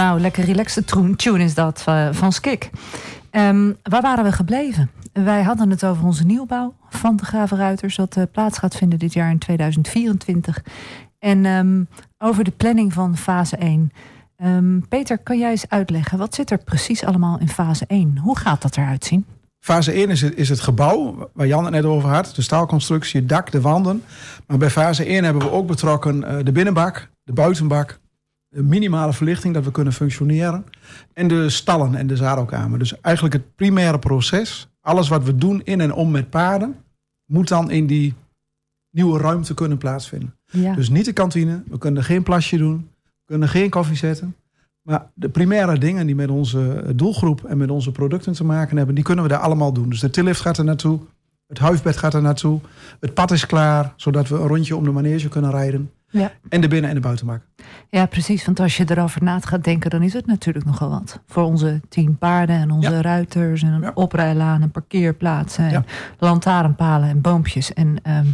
Nou,
lekker relaxed tune is dat eh, van Skik. Ehm, waar waren we gebleven? Wij hadden het over onze nieuwbouw van de Gravenruiters... dat eh, plaats gaat vinden dit jaar in 2024. En ehm, over de planning van fase 1. Ehm, Peter, kan jij eens uitleggen... wat zit er precies allemaal in fase 1? Hoe gaat dat eruit zien?
Fase 1 is het, is het gebouw, waar Jan het net over had. De staalconstructie, het dak, de wanden. Maar bij fase 1 hebben we ook betrokken eh, de binnenbak, de buitenbak... de minimale verlichting, dat we kunnen functioneren... en de stallen en de zadelkamer. Dus eigenlijk het primaire proces... alles wat we doen in en om met paarden... moet dan in die nieuwe ruimte kunnen plaatsvinden.
Ja.
Dus niet de kantine, we kunnen geen plasje doen... we kunnen geen koffie zetten... Maar de primaire dingen die met onze doelgroep en met onze producten te maken hebben, die kunnen we daar allemaal doen. Dus de tillift gaat er naartoe, het huifbed gaat er naartoe, het pad is klaar, zodat we een rondje om de manege kunnen rijden.
Ja.
En de binnen- en de buitenbak.
ja, precies. Want als je erover na gaat denken, dan is het natuurlijk nogal wat. Voor onze tien paarden en onze
Ja.
ruiters en een
Ja.
oprijlaan en parkeerplaatsen en
Ja.
lantaarnpalen en boompjes. En, ehm,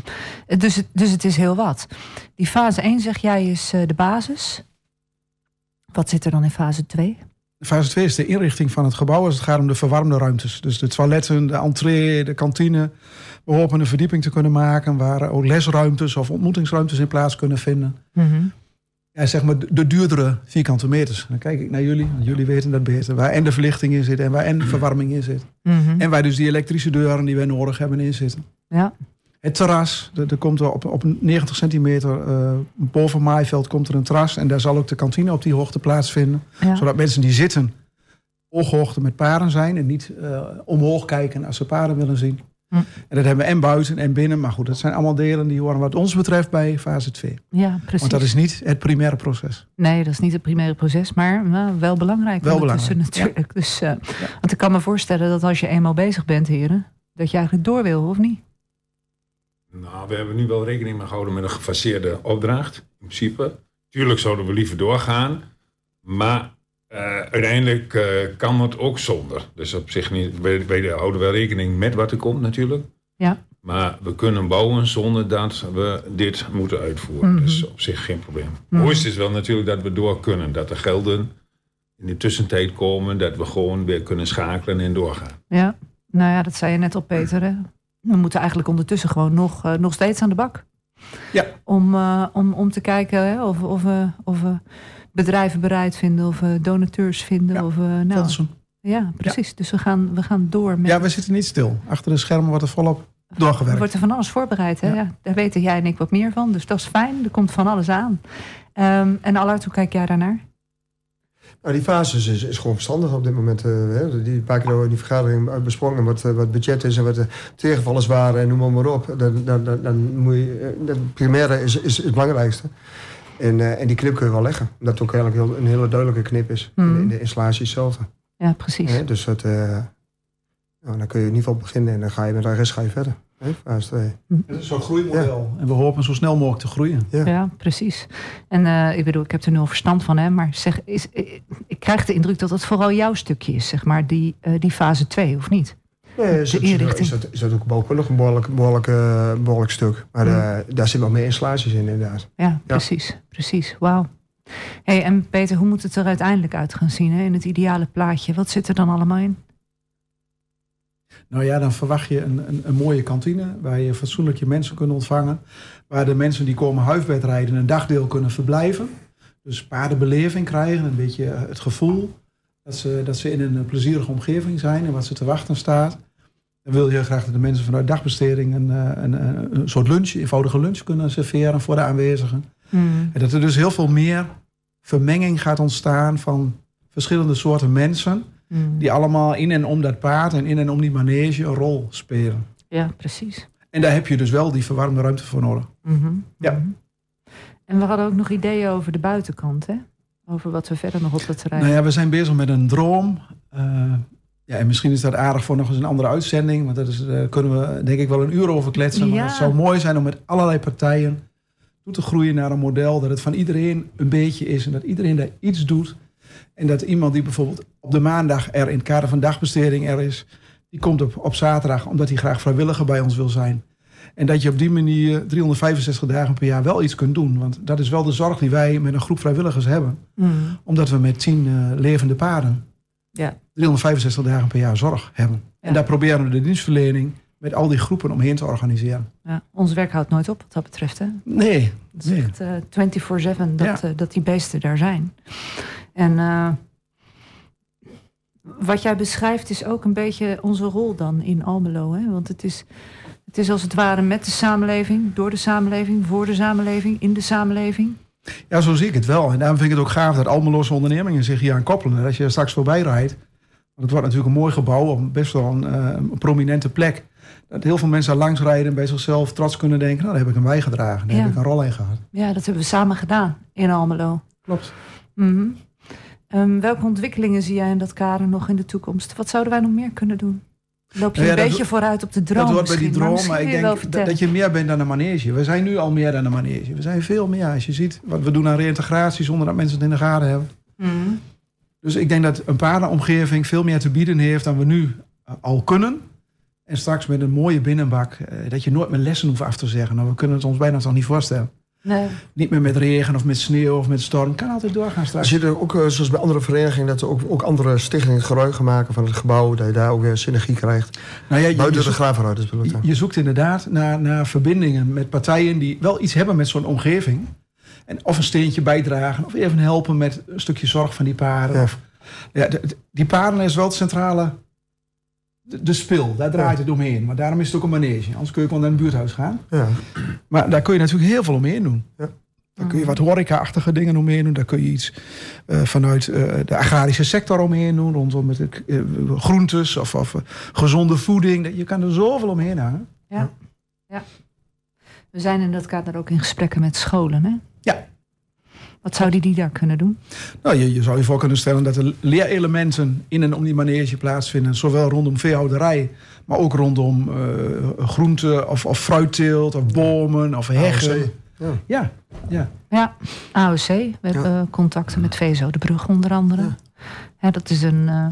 dus, het, dus het is heel wat. Die fase 1, zeg jij, is eh, de basis. Wat zit er dan in fase 2?
Fase 2 is de inrichting van het gebouw als het gaat om de verwarmde ruimtes. Dus de toiletten, de entree, de kantine. We hopen een verdieping te kunnen maken waar ook lesruimtes of ontmoetingsruimtes in plaats kunnen vinden.
Mm
Ja, zeg maar de duurdere vierkante meters. Dan kijk ik naar jullie, want jullie weten dat beter. Waar en de verlichting in zit en waar en de verwarming in zit.
Mhm.
En waar dus die elektrische deuren die wij nodig hebben in zitten.
Ja.
Het terras, er er komt er op, op 90 centimeter eh, boven maaiveld komt er een terras. En daar zal ook de kantine op die hoogte plaatsvinden.
Ja.
Zodat mensen die zitten ooghoogte met paarden zijn. En niet eh, omhoog kijken als ze paarden willen zien.
Hm.
En dat hebben we en buiten en binnen. Maar goed, dat zijn allemaal delen die horen wat ons betreft bij fase 2.
ja, precies.
Want dat is niet het primaire proces.
Nee, dat is niet het primaire proces, maar nou, wel belangrijk.
Wel belangrijk,
natuurlijk. Dus, eh, Want ik kan me voorstellen dat als je eenmaal bezig bent, heren, dat je eigenlijk door wil, of niet?
Nou, we hebben nu wel rekening mee gehouden met een gefaseerde opdracht. In principe. Tuurlijk zouden we liever doorgaan. Maar eh, uiteindelijk eh, kan het ook zonder. Dus op zich niet, we, houden wel rekening met wat er komt natuurlijk.
Ja.
Maar we kunnen bouwen zonder dat we dit moeten uitvoeren.
Mhm.
Dus op zich geen probleem. Het
Mhm.
mooiste is wel natuurlijk dat we door kunnen. Dat er gelden in de tussentijd komen. Dat we gewoon weer kunnen schakelen en doorgaan.
Ja. Nou ja, dat zei je net al, Peter. Hè? We moeten eigenlijk ondertussen gewoon nog, eh, nog steeds aan de bak.
Ja.
Om, eh, om, om te kijken hè, of, of, we, of we bedrijven bereid vinden, of we donateurs vinden.
Ja,
Of nou, ja, precies. Dus we gaan, we gaan door met.
Ja, we zitten niet stil. Achter de schermen wordt er volop doorgewerkt.
Er wordt er van alles voorbereid. Hè?
Ja.
Ja. daar weten jij en ik wat meer van. Dus dat is fijn. Er komt van alles aan. Ehm, en hoe kijk jij daarnaar?
Nou, die fases is, is gewoon verstandig op dit moment. eh, hè. Die paar keer in die vergadering uit besproken wat, eh, wat budget is en wat de tegenvallers waren en noem maar, maar op. Dan, dan, dan, dan moet je, eh, het primaire is, is het belangrijkste. En, eh, en die knip kun je wel leggen. Omdat het ook eigenlijk heel, een hele duidelijke knip is. In, de installatie hetzelfde.
Ja, precies.
Dus dat, eh, nou, dan kun je in ieder geval beginnen en dan ga je met de rest ga je verder. Fase 2.
Het is zo'n groeimodel. En we hopen zo snel mogelijk te groeien.
Ja.
Ja, precies. En eh, ik bedoel, ik heb er nul verstand van, hè, maar zeg, is, eh, ik krijg de indruk dat het vooral jouw stukje is, zeg maar, die, eh, die fase 2, of niet?
Nee, is,
De
is, dat, is dat ook bouwkundig een behoorlijk, behoorlijk, eh, behoorlijk stuk. Maar eh, daar zit wel meer installaties in inderdaad.
Ja, precies. Precies. Wauw. Hey, en Peter, hoe moet het er uiteindelijk uit gaan zien hè, in het ideale plaatje? Wat zit er dan allemaal in?
Nou ja, dan verwacht je een, een, een mooie kantine waar je fatsoenlijk je mensen kunt ontvangen. Waar de mensen die komen huifbed rijden een dagdeel kunnen verblijven. Dus paardenbeleving krijgen, een beetje het gevoel dat ze, dat ze in een plezierige omgeving zijn en wat ze te wachten staat. Dan wil je graag dat de mensen vanuit dagbesteding een, eh, een, een, een soort lunch, eenvoudige lunch kunnen serveren voor de aanwezigen.
Hmm.
En dat er dus heel veel meer vermenging gaat ontstaan van verschillende soorten mensen.
Hmm.
Die allemaal in en om dat paard en in en om die manege een rol spelen.
Ja, precies.
En daar heb je dus wel die verwarmde ruimte voor nodig.
Mhm.
Ja.
Mhm. En we hadden ook nog ideeën over de buitenkant, hè? Over wat we verder nog op dat terrein.
Nou ja, we zijn bezig met een droom. Eh, ja, en misschien is dat aardig voor nog eens een andere uitzending. Want dat is, daar kunnen we denk ik wel een uur over kletsen. Maar
Ja.
het zou mooi zijn om met allerlei partijen toe te groeien naar een model. Dat het van iedereen een beetje is. En dat iedereen daar iets doet. En dat iemand die bijvoorbeeld op de maandag er in het kader van dagbesteding er is. Die komt op, op zaterdag omdat hij graag vrijwilliger bij ons wil zijn. En dat je op die manier 365 dagen per jaar wel iets kunt doen. Want dat is wel de zorg die wij met een groep vrijwilligers hebben.
Mhm.
Omdat we met tien eh, levende paarden
Ja.
365 dagen per jaar zorg hebben.
Ja.
En daar proberen we de dienstverlening met al die groepen omheen te organiseren.
ja. Ons werk houdt nooit op wat dat betreft, hè?
Nee,
Het is
Nee.
echt eh, 24-7 dat,
Ja.
eh, dat die beesten daar zijn. En eh, wat jij beschrijft is ook een beetje onze rol dan in Almelo. Hè? Want het is, het is als het ware met de samenleving, door de samenleving, voor de samenleving, in de samenleving.
ja, zo zie ik het wel. En daarom vind ik het ook gaaf dat Almeloze ondernemingen zich hier aan koppelen. Als je er straks voorbij rijdt, want het wordt natuurlijk een mooi gebouw op best wel een, eh, een prominente plek. Dat heel veel mensen langs rijden en bij zichzelf trots kunnen denken, nou, daar heb ik een bijgedragen, daar
Ja.
heb ik een rol in gehad.
Ja, dat hebben we samen gedaan in Almelo.
Klopt.
Mhm. Ehm, welke ontwikkelingen zie jij in dat kader nog in de toekomst? Wat zouden wij nog meer kunnen doen? Loop je
Nou ja,
een beetje vooruit op de droom
dat hoort bij die droom, maar ik denk dat, dat je meer bent dan een manege. We zijn nu al meer dan een manege. We zijn veel meer. Als je ziet wat we doen aan reïntegratie zonder dat mensen het in de gaten hebben.
Mhm.
Dus ik denk dat een paardenomgeving veel meer te bieden heeft dan we nu eh, al kunnen. En straks met een mooie binnenbak, eh, dat je nooit meer lessen hoeft af te zeggen. Nou, we kunnen het ons bijna toch niet voorstellen. Nee. Niet meer met regen of met sneeuw of met storm. Kan altijd doorgaan straks.
Je er ook, eh, zoals bij andere verenigingen, dat er ook, ook andere stichtingen gebruik maken van het gebouw, dat je daar ook weer synergie krijgt? Nou ja, je, Buiten de
je, je zoekt inderdaad naar, naar verbindingen met partijen die wel iets hebben met zo'n omgeving. En of een steentje bijdragen, of even helpen met een stukje zorg van die paarden. Of, ja, die paarden is wel het centrale de, spil, daar draait het omheen. Maar daarom is het ook een manege. Anders kun je gewoon naar een buurthuis gaan. Ja. Maar daar kun je natuurlijk heel veel omheen doen. Ja. Daar kun je wat horeca-achtige dingen omheen doen. Daar kun je iets uh, vanuit uh, de agrarische sector omheen doen. Rondom met uh, groentes of, of gezonde voeding. Je kan er zoveel omheen hangen.
Ja. ja. We zijn in dat kader ook in gesprekken met scholen. Hè?
Ja.
Wat zouden die daar kunnen doen?
Nou, je, je zou je voor kunnen stellen dat er leerelementen in en om die manege plaatsvinden. Zowel rondom veehouderij, maar ook rondom uh, groente of, of fruitteelt of bomen of heggen. Ja. ja,
ja. Ja, AOC. We hebben contacten met VZO de Brug onder andere. Ja. dat is een, uh,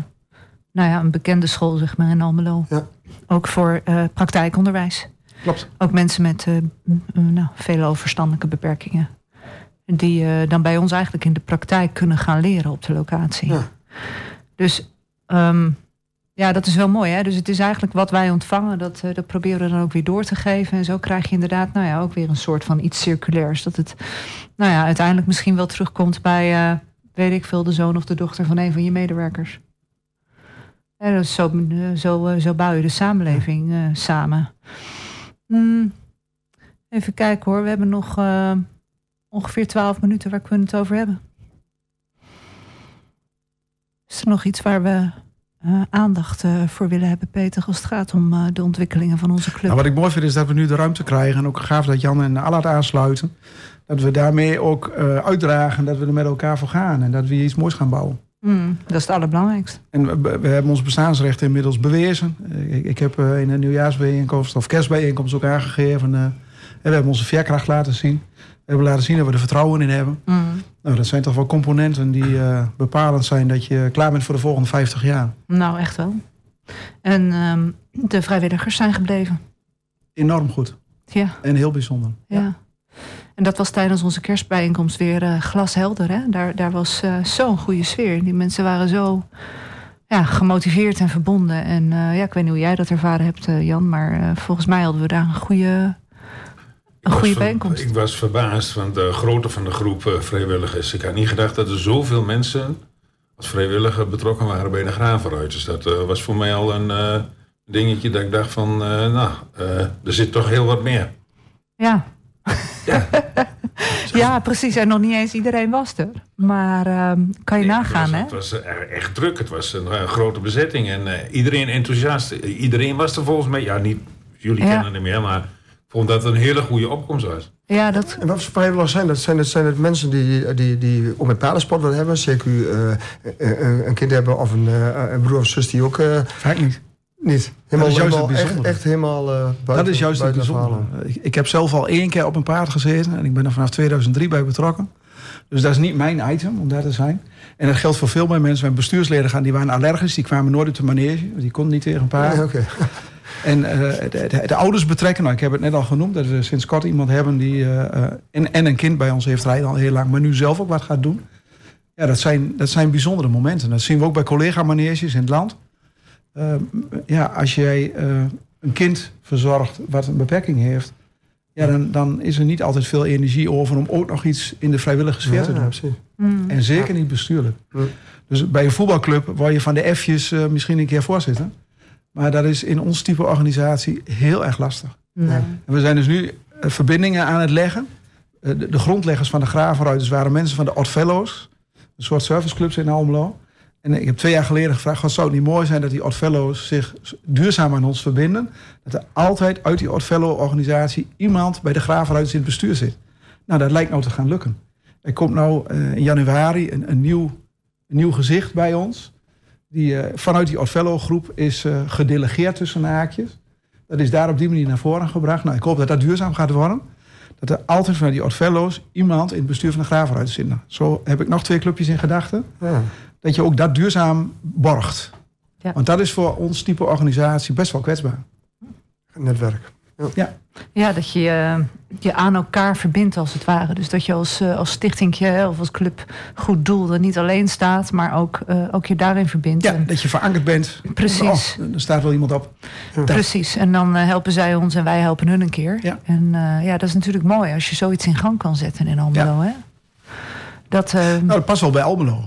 nou ja, een bekende school zeg maar in Almelo. Ja. Ook voor uh, praktijkonderwijs.
Klopt.
Ook mensen met nou, vele overstandelijke beperkingen die uh, dan bij ons eigenlijk in de praktijk kunnen gaan leren op de locatie. Ja. Dus um, ja, dat is wel mooi. Hè? Dus het is eigenlijk wat wij ontvangen, dat, uh, dat proberen we dan ook weer door te geven. En zo krijg je inderdaad, nou ja, ook weer een soort van iets circulairs. Dat het, nou ja, uiteindelijk misschien wel terugkomt bij, uh, weet ik veel, de zoon of de dochter van een van je medewerkers. En zo, zo, zo bouw je de samenleving samen. Hmm. Even kijken hoor, we hebben nog ongeveer 12 minuten. Waar kunnen we het over hebben? Is er nog iets waar we uh, aandacht uh, voor willen hebben, Peter, als het gaat om uh, de ontwikkelingen van onze club? Nou,
wat ik mooi vind is dat we nu de ruimte krijgen en ook gaaf dat Jan en Allard aansluiten. Dat we daarmee ook uitdragen dat we er met elkaar voor gaan en dat we iets moois gaan bouwen.
Mm, dat is het allerbelangrijkste.
En we, we hebben ons bestaansrecht inmiddels bewezen. Ik, ik heb in een nieuwjaarsbijeenkomst of kerstbijeenkomst ook aangegeven. en we hebben onze veerkracht laten zien. We hebben laten zien dat we er vertrouwen in hebben. Mm. Nou, dat zijn toch wel componenten die uh, bepalend zijn dat je klaar bent voor de volgende 50 jaar.
Nou, echt wel. En um, de vrijwilligers zijn gebleven.
Enorm goed.
Ja.
En heel bijzonder.
Ja. En dat was tijdens onze kerstbijeenkomst weer uh, glashelder. Hè? Daar, daar was uh, zo'n goede sfeer. Die mensen waren zo ja, gemotiveerd en verbonden. En ja, ik weet niet hoe jij dat ervaren hebt, Jan. Maar volgens mij hadden we daar een goede een goede bijeenkomst.
Ik was verbaasd van de grootte van de groep uh, vrijwilligers. Ik had niet gedacht dat er zoveel mensen als vrijwilliger betrokken waren bij de gravenruiters. Dat uh, was voor mij al een uh, dingetje dat ik dacht van, nou, er zit toch heel wat meer.
Ja. Ja. ja, precies. En nog niet eens iedereen was er. Maar ehm, kan je nagaan,
hè? Het was echt druk. Het was een, grote bezetting. En iedereen enthousiast. Iedereen was er volgens mij... Ja, niet... Jullie kennen hem meer, maar vond dat een hele goede opkomst was.
Ja, dat...
En wat voor vrijwilligers zijn dat? Zijn het, zijn het mensen die, die, die ook met paardensport willen hebben? Zeker uh, een kind hebben of een, een, broer of zus die ook... Uh,
Vaak niet.
Niet. Helemaal, dat is juist helemaal, echt, echt, helemaal uh, buiten,
Dat is juist het bijzondere. Ik, ik, heb zelf al één keer op een paard gezeten. En ik ben er vanaf 2003 bij betrokken. Dus dat is niet mijn item om daar te zijn. En dat geldt voor veel meer mensen. We hebben bestuursleden gaan, die waren allergisch. Die kwamen nooit uit de manege. Die konden niet tegen een paard.
Ja, okay.
En uh, de, de, de, ouders betrekken, nou, ik heb het net al genoemd, dat we sinds kort iemand hebben die. Uh, en, en een kind bij ons heeft rijden al heel lang, maar nu zelf ook wat gaat doen. Ja, dat zijn, dat zijn bijzondere momenten. Dat zien we ook bij collega-maneges in het land. Uh, ja, als jij een kind verzorgt wat een beperking heeft, ja, dan, dan is er niet altijd veel energie over om ook nog iets in de vrijwillige sfeer te doen. Mm. En zeker niet bestuurlijk. Dus bij een voetbalclub word je van de F'jes misschien een keer voorzitter. Maar dat is in ons type organisatie heel erg lastig. Nee. we zijn dus nu eh, verbindingen aan het leggen. Eh, de, grondleggers van de Gravenruiters waren mensen van de Oddfellows. Een soort serviceclubs in Almelo. En ik heb twee jaar geleden gevraagd... Wat zou het niet mooi zijn dat die Oddfellows zich duurzaam aan ons verbinden? Dat er altijd uit die Oddfellow-organisatie... iemand bij de Gravenruiters in het bestuur zit. Nou, dat lijkt nou te gaan lukken. Er komt nou uh, in januari een, een, nieuw, een nieuw gezicht bij ons die uh, vanuit die Othello-groep is uh, gedelegeerd tussen haakjes. Dat is daar op die manier naar voren gebracht. Nou, ik hoop dat dat duurzaam gaat worden. Dat er altijd vanuit die Othello's iemand in het bestuur van de Gravenruit zit. Zo heb ik nog twee clubjes in gedachten. Ja. Dat je ook dat duurzaam borgt. Ja. Want dat is voor ons type organisatie best wel kwetsbaar.
Netwerk.
Ja.
Ja, dat je eh, je aan elkaar verbindt als het ware. Dus dat je als, uh, als stichtingje of als club goed doel er niet alleen staat, maar ook, uh, ook je daarin verbindt.
Ja, dat je verankerd bent.
Precies.
Oh, er staat wel iemand op.
Precies. En dan helpen zij ons en wij helpen hun een keer.
Ja.
En ja, dat is natuurlijk mooi als je zoiets in gang kan zetten in Almelo. Hè? Dat,
nou, dat past wel bij Almelo.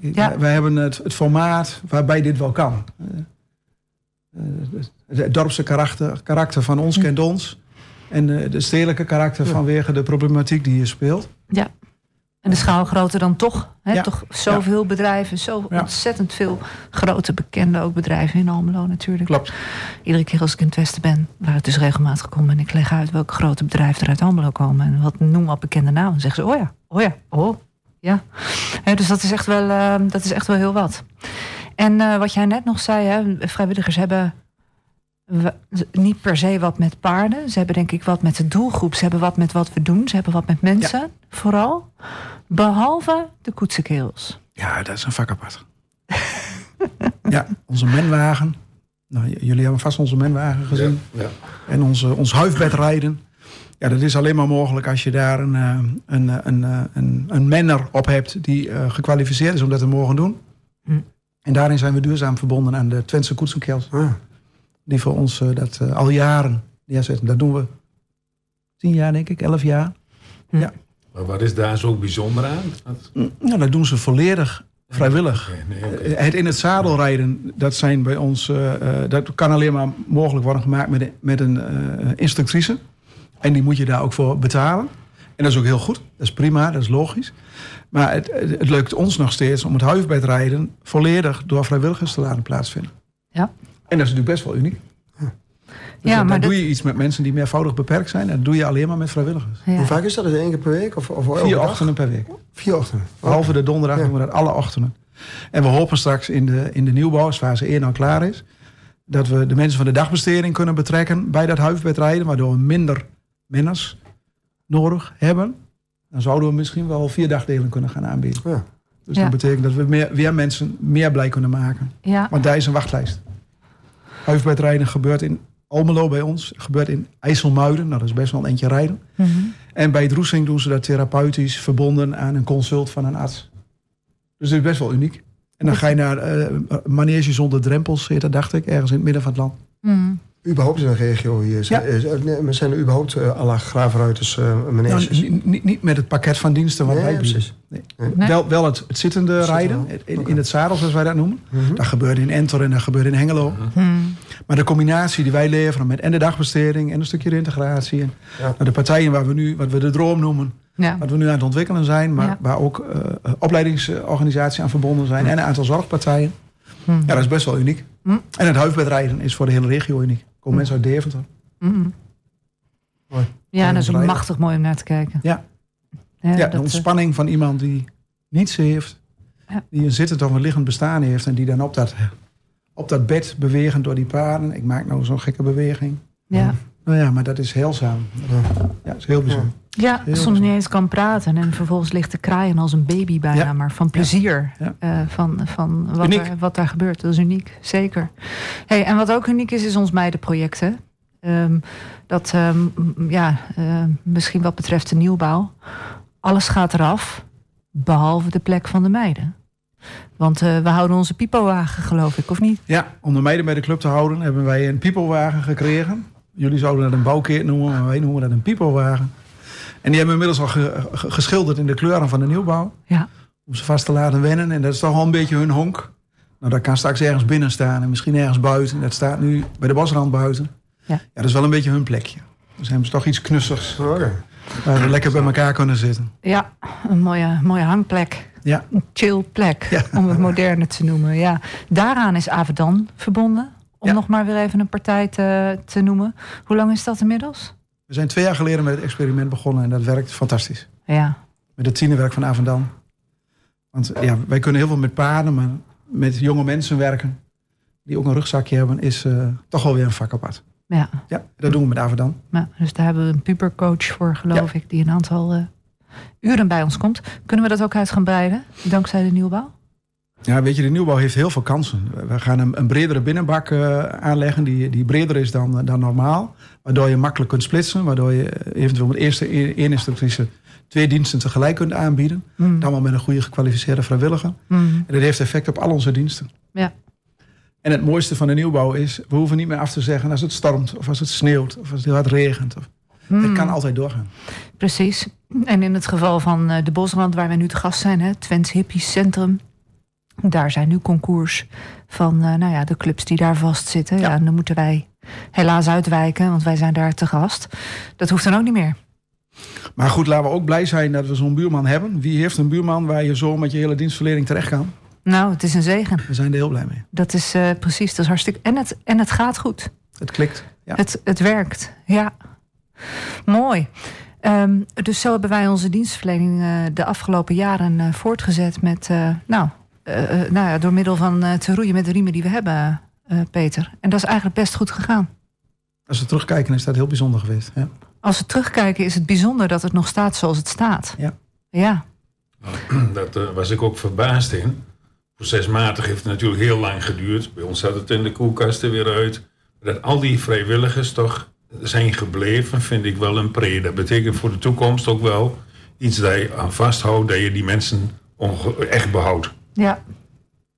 Ja. Wij hebben het, het formaat waarbij dit wel kan. Het dorpse karakter, karakter van ons kent ons. En de stedelijke karakter vanwege de problematiek die hier speelt.
Ja. En de schaalgrootte dan toch. Hè? Ja. Toch zoveel bedrijven, zo ontzettend veel grote bekende ook bedrijven in Almelo natuurlijk.
Klopt.
Iedere keer als ik in het Westen ben, waar het dus regelmatig komt en ik leg uit welke grote bedrijven er uit Almelo komen en wat noem wat bekende namen, zeggen ze, oh ja, oh ja, oh ja. dus dat is echt wel, uh, dat is echt wel heel wat. En uh, wat jij net nog zei, hè, vrijwilligers hebben niet per se wat met paarden. Ze hebben denk ik wat met de doelgroep. Ze hebben wat met wat we doen. Ze hebben wat met mensen, vooral. Behalve de koetsenkeels.
Ja, dat is een vak apart. ja, onze menwagen. Nou, jullie hebben vast onze menwagen gezien. Ja, ja. En onze, ons huifbed rijden. Ja, dat is alleen maar mogelijk als je daar een, eh, een, eh, een, eh, een, een menner op hebt die uh, gekwalificeerd is om dat te mogen doen. Hm. En daarin zijn we duurzaam verbonden aan de Twentse koetsenkeels. Ah die voor ons uh, dat uh, al jaren neerzetten. Dat doen we tien jaar, denk ik, elf jaar. Hm. Ja.
Maar wat is daar zo bijzonder aan?
Mm, nou, dat doen ze volledig vrijwillig. Nee, okay. Eh, het in het zadel rijden, dat zijn bij ons, uh, dat kan alleen maar mogelijk worden gemaakt met, met een instructrice. En die moet je daar ook voor betalen. En dat is ook heel goed. Dat is prima, dat is logisch. Maar het, het lukt ons nog steeds om het huifbedrijden volledig door vrijwilligers te laten plaatsvinden.
Ja.
En dat is natuurlijk best wel uniek. Dus ja, dan, maar doe je iets met mensen die meervoudig beperkt zijn. En dat doe je alleen maar met vrijwilligers.
Hoe vaak is dat? Is één keer per week? Of, of
Vier ochtenden per week.
Vier ochtenden?
Behalve de donderdag doen we dat alle ochtenden. En we hopen straks in de, in de nieuwbouw, als fase 1 al klaar is... dat we de mensen van de dagbesteding kunnen betrekken bij dat huifbedrijden... waardoor we minder menners nodig hebben. Dan zouden we misschien wel vier dagdelen kunnen gaan aanbieden. Ja. Dus dat betekent dat we meer, weer mensen meer blij kunnen maken.
Ja.
Want daar is een wachtlijst. Huifbedrijden gebeurt in Almelo bij ons. Gebeurt in IJsselmuiden. Nou, dat is best wel een eentje rijden. Mhm. En bij Droesing doen ze dat therapeutisch verbonden aan een consult van een arts. Dus dat is best wel uniek. En dan ga je naar uh, manege zonder drempels, dat dacht ik, ergens in het midden van het land.
Mm.
Überhaupt in een regio hier. Ja. Maar zijn er überhaupt uh, alle graafruiters uh, maneges?
Nou, niet, niet met het pakket van diensten wat wij bieden. Nee. Nee. Wel, wel het, het zittende rijden, in, in, het zadel zoals wij dat noemen. Mhm. Dat gebeurt in Enter en dat gebeurt in Hengelo.
Mhm.
Maar de combinatie die wij leveren met en de dagbesteding en een stukje integratie. En nou, de partijen waar we nu, wat we de droom noemen. Wat we nu aan het ontwikkelen zijn. Maar waar ook uh, opleidingsorganisaties aan verbonden zijn. En een aantal zorgpartijen. Mhm. Ja, dat is best wel uniek. En het huifbedrijden is voor de hele regio uniek. Komen mensen uit Deventer.
Mm. Mooi. Ja, dat is machtig mooi om naar te kijken.
Ja, ja, ja de eh, ontspanning van iemand die niets heeft. Ja. Die een zittend of een liggend bestaan heeft. En die dan op dat, op dat bed bewegen door die paarden. Ik maak nou zo'n gekke beweging.
Ja.
Nou ja, maar dat is heelzaam. Ja, dat is heel bijzonder.
Ja, soms niet eens kan praten. En vervolgens ligt te kraaien als een baby bijna. Maar van plezier. Uh, van van wat, er, wat daar gebeurt. Dat is uniek, zeker. Hey, en wat ook uniek is, is ons meidenproject. Hè? Um, dat um, ja, uh, misschien wat betreft de nieuwbouw. Alles gaat eraf. Behalve de plek van de meiden. Want uh, we houden onze pipowagen, geloof ik, of niet?
Ja, om de meiden bij de club te houden hebben wij een pipowagen gekregen. Jullie zouden dat een bouwkeert noemen, maar wij noemen dat een pipowagen. En die hebben we inmiddels al geschilderd in de kleuren van de nieuwbouw.
Ja.
Om ze vast te laten wennen. En dat is toch wel een beetje hun honk. Nou, dat kan straks ergens binnen staan en misschien ergens buiten. Dat staat nu bij de bosrand buiten.
Ja.
ja, dat is wel een beetje hun plekje. Dus hebben ze toch iets knussigs. Waar we lekker bij elkaar kunnen zitten.
Ja, een mooie, mooie hangplek.
Ja.
Een chill plek, om het moderne te noemen. Ja. Daaraan is Avedan verbonden. Om nog maar weer even een partij te, te noemen. Hoe lang is dat inmiddels?
We zijn twee jaar geleden met het experiment begonnen en dat werkt fantastisch.
Ja.
Met het tienerwerk van Avendam. Want ja, wij kunnen heel veel met paarden, maar met jonge mensen werken, die ook een rugzakje hebben, is uh, toch wel weer een vak apart.
Ja.
ja, dat doen we met Avendam.
Ja, dus daar hebben we een pubercoach voor, geloof ik, die een aantal uh, uren bij ons komt. Kunnen we dat ook uit gaan breiden, dankzij de nieuwbouw?
Ja, weet je, de nieuwbouw heeft heel veel kansen. We gaan een, een bredere binnenbak uh, aanleggen, die, die breder is dan, dan normaal. Waardoor je makkelijk kunt splitsen. Waardoor je eventueel met eerste één instructrice twee diensten tegelijk kunt aanbieden. Mm. Dan wel met een goede gekwalificeerde vrijwilliger. Mm. En dat heeft effect op al onze diensten.
Ja.
En het mooiste van de nieuwbouw is, we hoeven niet meer af te zeggen als het stormt, of als het sneeuwt, of als het heel hard regent. Of, Het mm. kan altijd doorgaan.
Precies. En in het geval van eh, de Bosrand, waar wij nu te gast zijn, hè, Twents Hippies Centrum, daar zijn nu concours van uh, nou ja, de clubs die daar vastzitten. Ja. ja, dan moeten wij helaas uitwijken, want wij zijn daar te gast. Dat hoeft dan ook niet meer.
Maar goed, laten we ook blij zijn dat we zo'n buurman hebben. Wie heeft een buurman waar je zo met je hele dienstverlening terecht kan?
Nou, het is een zegen.
We zijn er heel blij mee.
Dat is uh, precies, dat is hartstikke. En het, en het gaat goed.
Het klikt. Ja.
Het, het werkt, ja. Mooi. Um, dus zo hebben wij onze dienstverlening uh, de afgelopen jaren uh, voortgezet met, nou, nou ja, door middel van te roeien met de riemen die we hebben, Peter. En dat is eigenlijk best goed gegaan.
Als we terugkijken is dat heel bijzonder geweest. Ja.
Als we terugkijken is het bijzonder dat het nog staat zoals het staat.
Ja.
Ja.
Dat uh, was ik ook verbaasd in. Procesmatig heeft het natuurlijk heel lang geduurd. Bij ons zat het in de koelkasten weer uit. Dat al die vrijwilligers toch zijn gebleven, vind ik wel een pre. Dat betekent voor de toekomst ook wel iets dat je aan vasthoudt, dat je die mensen echt behoudt.
Ja.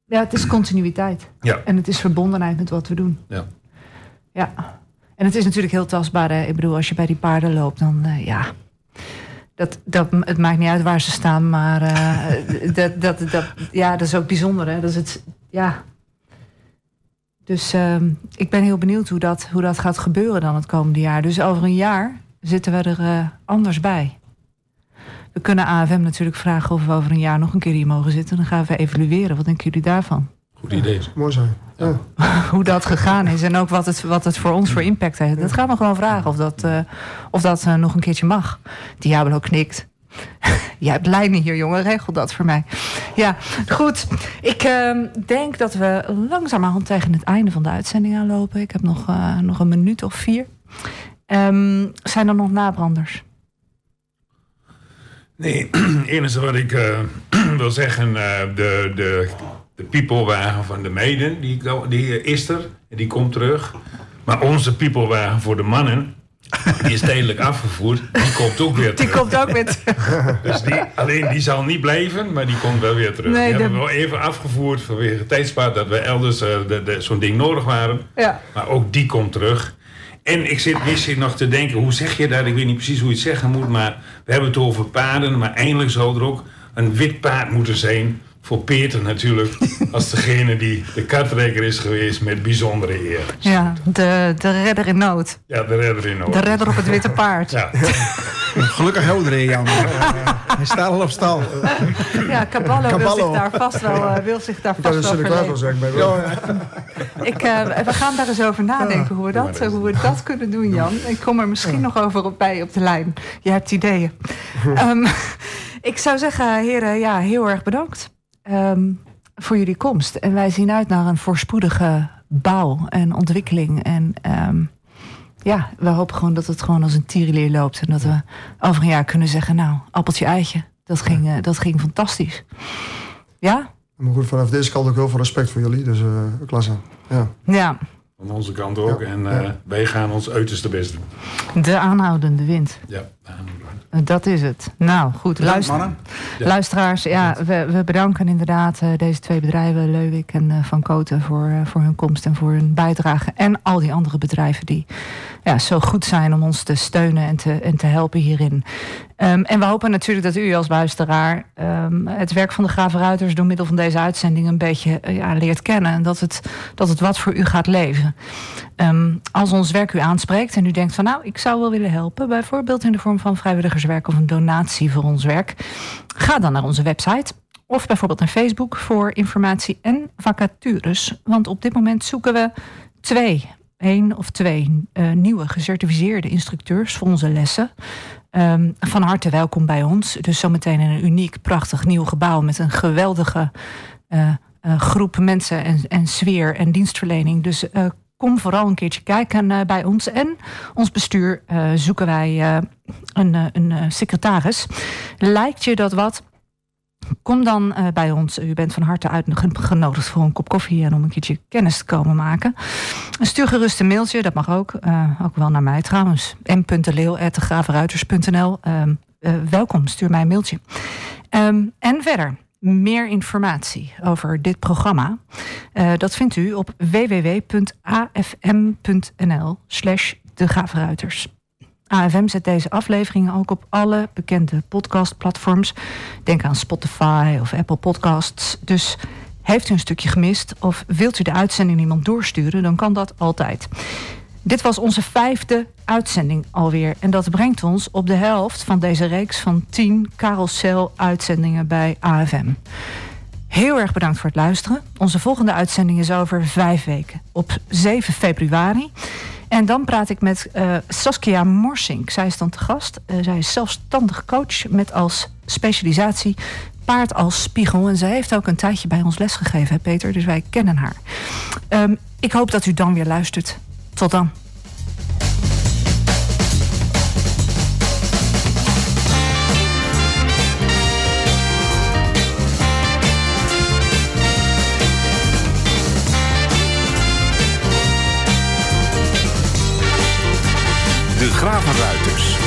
ja, het is continuïteit.
Ja.
En het is verbondenheid met wat we doen.
Ja.
Ja. En het is natuurlijk heel tastbaar. Hè? Ik bedoel, als je bij die paarden loopt, dan uh, ja. Dat, dat, het maakt niet uit waar ze staan, maar uh, dat, dat, dat, ja, dat is ook bijzonder. Hè? Dat is het, ja. Dus uh, ik ben heel benieuwd hoe dat, hoe dat gaat gebeuren dan het komende jaar. Dus over een jaar zitten we er uh, anders bij. We kunnen AFM natuurlijk vragen of we over een jaar nog een keer hier mogen zitten. Dan gaan we evalueren. Wat denken jullie daarvan?
Goed idee.
Mooi zijn. Ja.
Hoe dat gegaan is en ook wat het, wat het voor ons voor impact heeft. Dat gaan we gewoon vragen of dat, uh, of dat uh, nog een keertje mag. Diablo knikt. Jij hebt lijnen hier, jongen. Regel dat voor mij. Ja, goed. Ik uh, denk dat we langzamerhand tegen het einde van de uitzending aanlopen. Ik heb nog, uh, nog een minuut of vier. Um, zijn er nog nabranders?
Nee, het enige wat ik wil zeggen, de, de de peoplewagen van de meiden, die, die is er. En die komt terug. Maar onze peoplewagen voor de mannen, die is tijdelijk afgevoerd. Die komt ook weer terug.
Die komt ook weer terug.
dus die, alleen die zal niet blijven, maar die komt wel weer terug. Nee, die hebben we wel even afgevoerd vanwege tijdspaar dat we elders uh, zo'n ding nodig waren.
Ja.
Maar ook die komt terug. En ik zit misschien nog te denken, hoe zeg je dat? Ik weet niet precies hoe je het zeggen moet, maar we hebben het over paarden. Maar eindelijk zou er ook een wit paard moeten zijn voor Peter natuurlijk als degene die de kartrekker is geweest met bijzondere eer.
Ja, de, de redder in nood.
Ja, de redder in nood.
De redder op het witte paard.
Ja.
Gelukkig helder Jan. Hij staat al op stal.
Ja, Caballo, wil zich daar vast wel, uh, wil zich daar vast
dat
wel
wel zeggen bij ja,
Ik, uh, We gaan daar eens over nadenken hoe we dat, hoe we dat kunnen doen, Jan. Ik kom er misschien nog over op, bij op de lijn. Je hebt ideeën. um, ik zou zeggen, heren, ja, heel erg bedankt. Um, voor jullie komst. En wij zien uit naar een voorspoedige bouw en ontwikkeling. En um, ja, we hopen gewoon dat het gewoon als een tierenleer loopt. En dat we over een jaar kunnen zeggen, nou, appeltje eitje. Dat ging, uh, dat ging fantastisch. Ja?
Maar goed, vanaf deze kant ook heel veel respect voor jullie. Dus uh, klasse. Ja.
ja.
Van onze kant ook. Ja. En uh, ja. wij gaan ons uiterste best doen.
De aanhoudende wind.
Ja,
dat is het. Nou, goed. Luister. Luisteraars, ja, we, we, bedanken inderdaad uh, deze twee bedrijven, Leuwik en uh, Van Koten, voor, uh, voor hun komst en voor hun bijdrage. En al die andere bedrijven die ja, zo goed zijn om ons te steunen en te, en te helpen hierin. Um, en we hopen natuurlijk dat u als luisteraar um, het werk van de Gravenruiters door middel van deze uitzending een beetje ja, leert kennen. En dat het, dat het wat voor u gaat leven. Um, als ons werk u aanspreekt en u denkt van nou, ik zou wel willen helpen, bijvoorbeeld in de vorm van vrijwilligerswerk of een donatie voor ons werk, ga dan naar onze website. Of bijvoorbeeld naar Facebook voor informatie en vacatures. Want op dit moment zoeken we twee één of twee uh, nieuwe gecertificeerde instructeurs voor onze lessen. Um, van harte welkom bij ons. Dus zometeen in een uniek, prachtig nieuw gebouw met een geweldige uh, uh, groep mensen en, en sfeer en dienstverlening. Dus kom vooral een keertje kijken bij ons. En ons bestuur zoeken wij een, een secretaris. Lijkt je dat wat? Kom dan bij ons. U bent van harte uitgenodigd voor een kop koffie en om een keertje kennis te komen maken. Stuur gerust een mailtje, dat mag ook. Ook wel naar mij trouwens. m.leeuw.gravenruiters.nl uh, ehm, Welkom, stuur mij een mailtje. Um, en verder, meer informatie over dit programma. Uh, dat vindt u op www.afm.nl slash de. AFM zet deze afleveringen ook op alle bekende podcastplatforms. Denk aan Spotify of Apple Podcasts. Dus heeft u een stukje gemist of wilt u de uitzending iemand doorsturen, dan kan dat altijd. Dit was onze vijfde uitzending alweer. En dat brengt ons op de helft van deze reeks van 10 carousel-uitzendingen bij AFM. Heel erg bedankt voor het luisteren. Onze volgende uitzending is over vijf weken. Op 7 februari. En dan praat ik met uh, Saskia Morsink. Zij is dan te gast. Uh, zij is zelfstandig coach met als specialisatie paard als spiegel. En zij heeft ook een tijdje bij ons lesgegeven, Peter. Dus wij kennen haar. Um, ik hoop dat u dan weer luistert. Tot dan.
De Gravenruiters.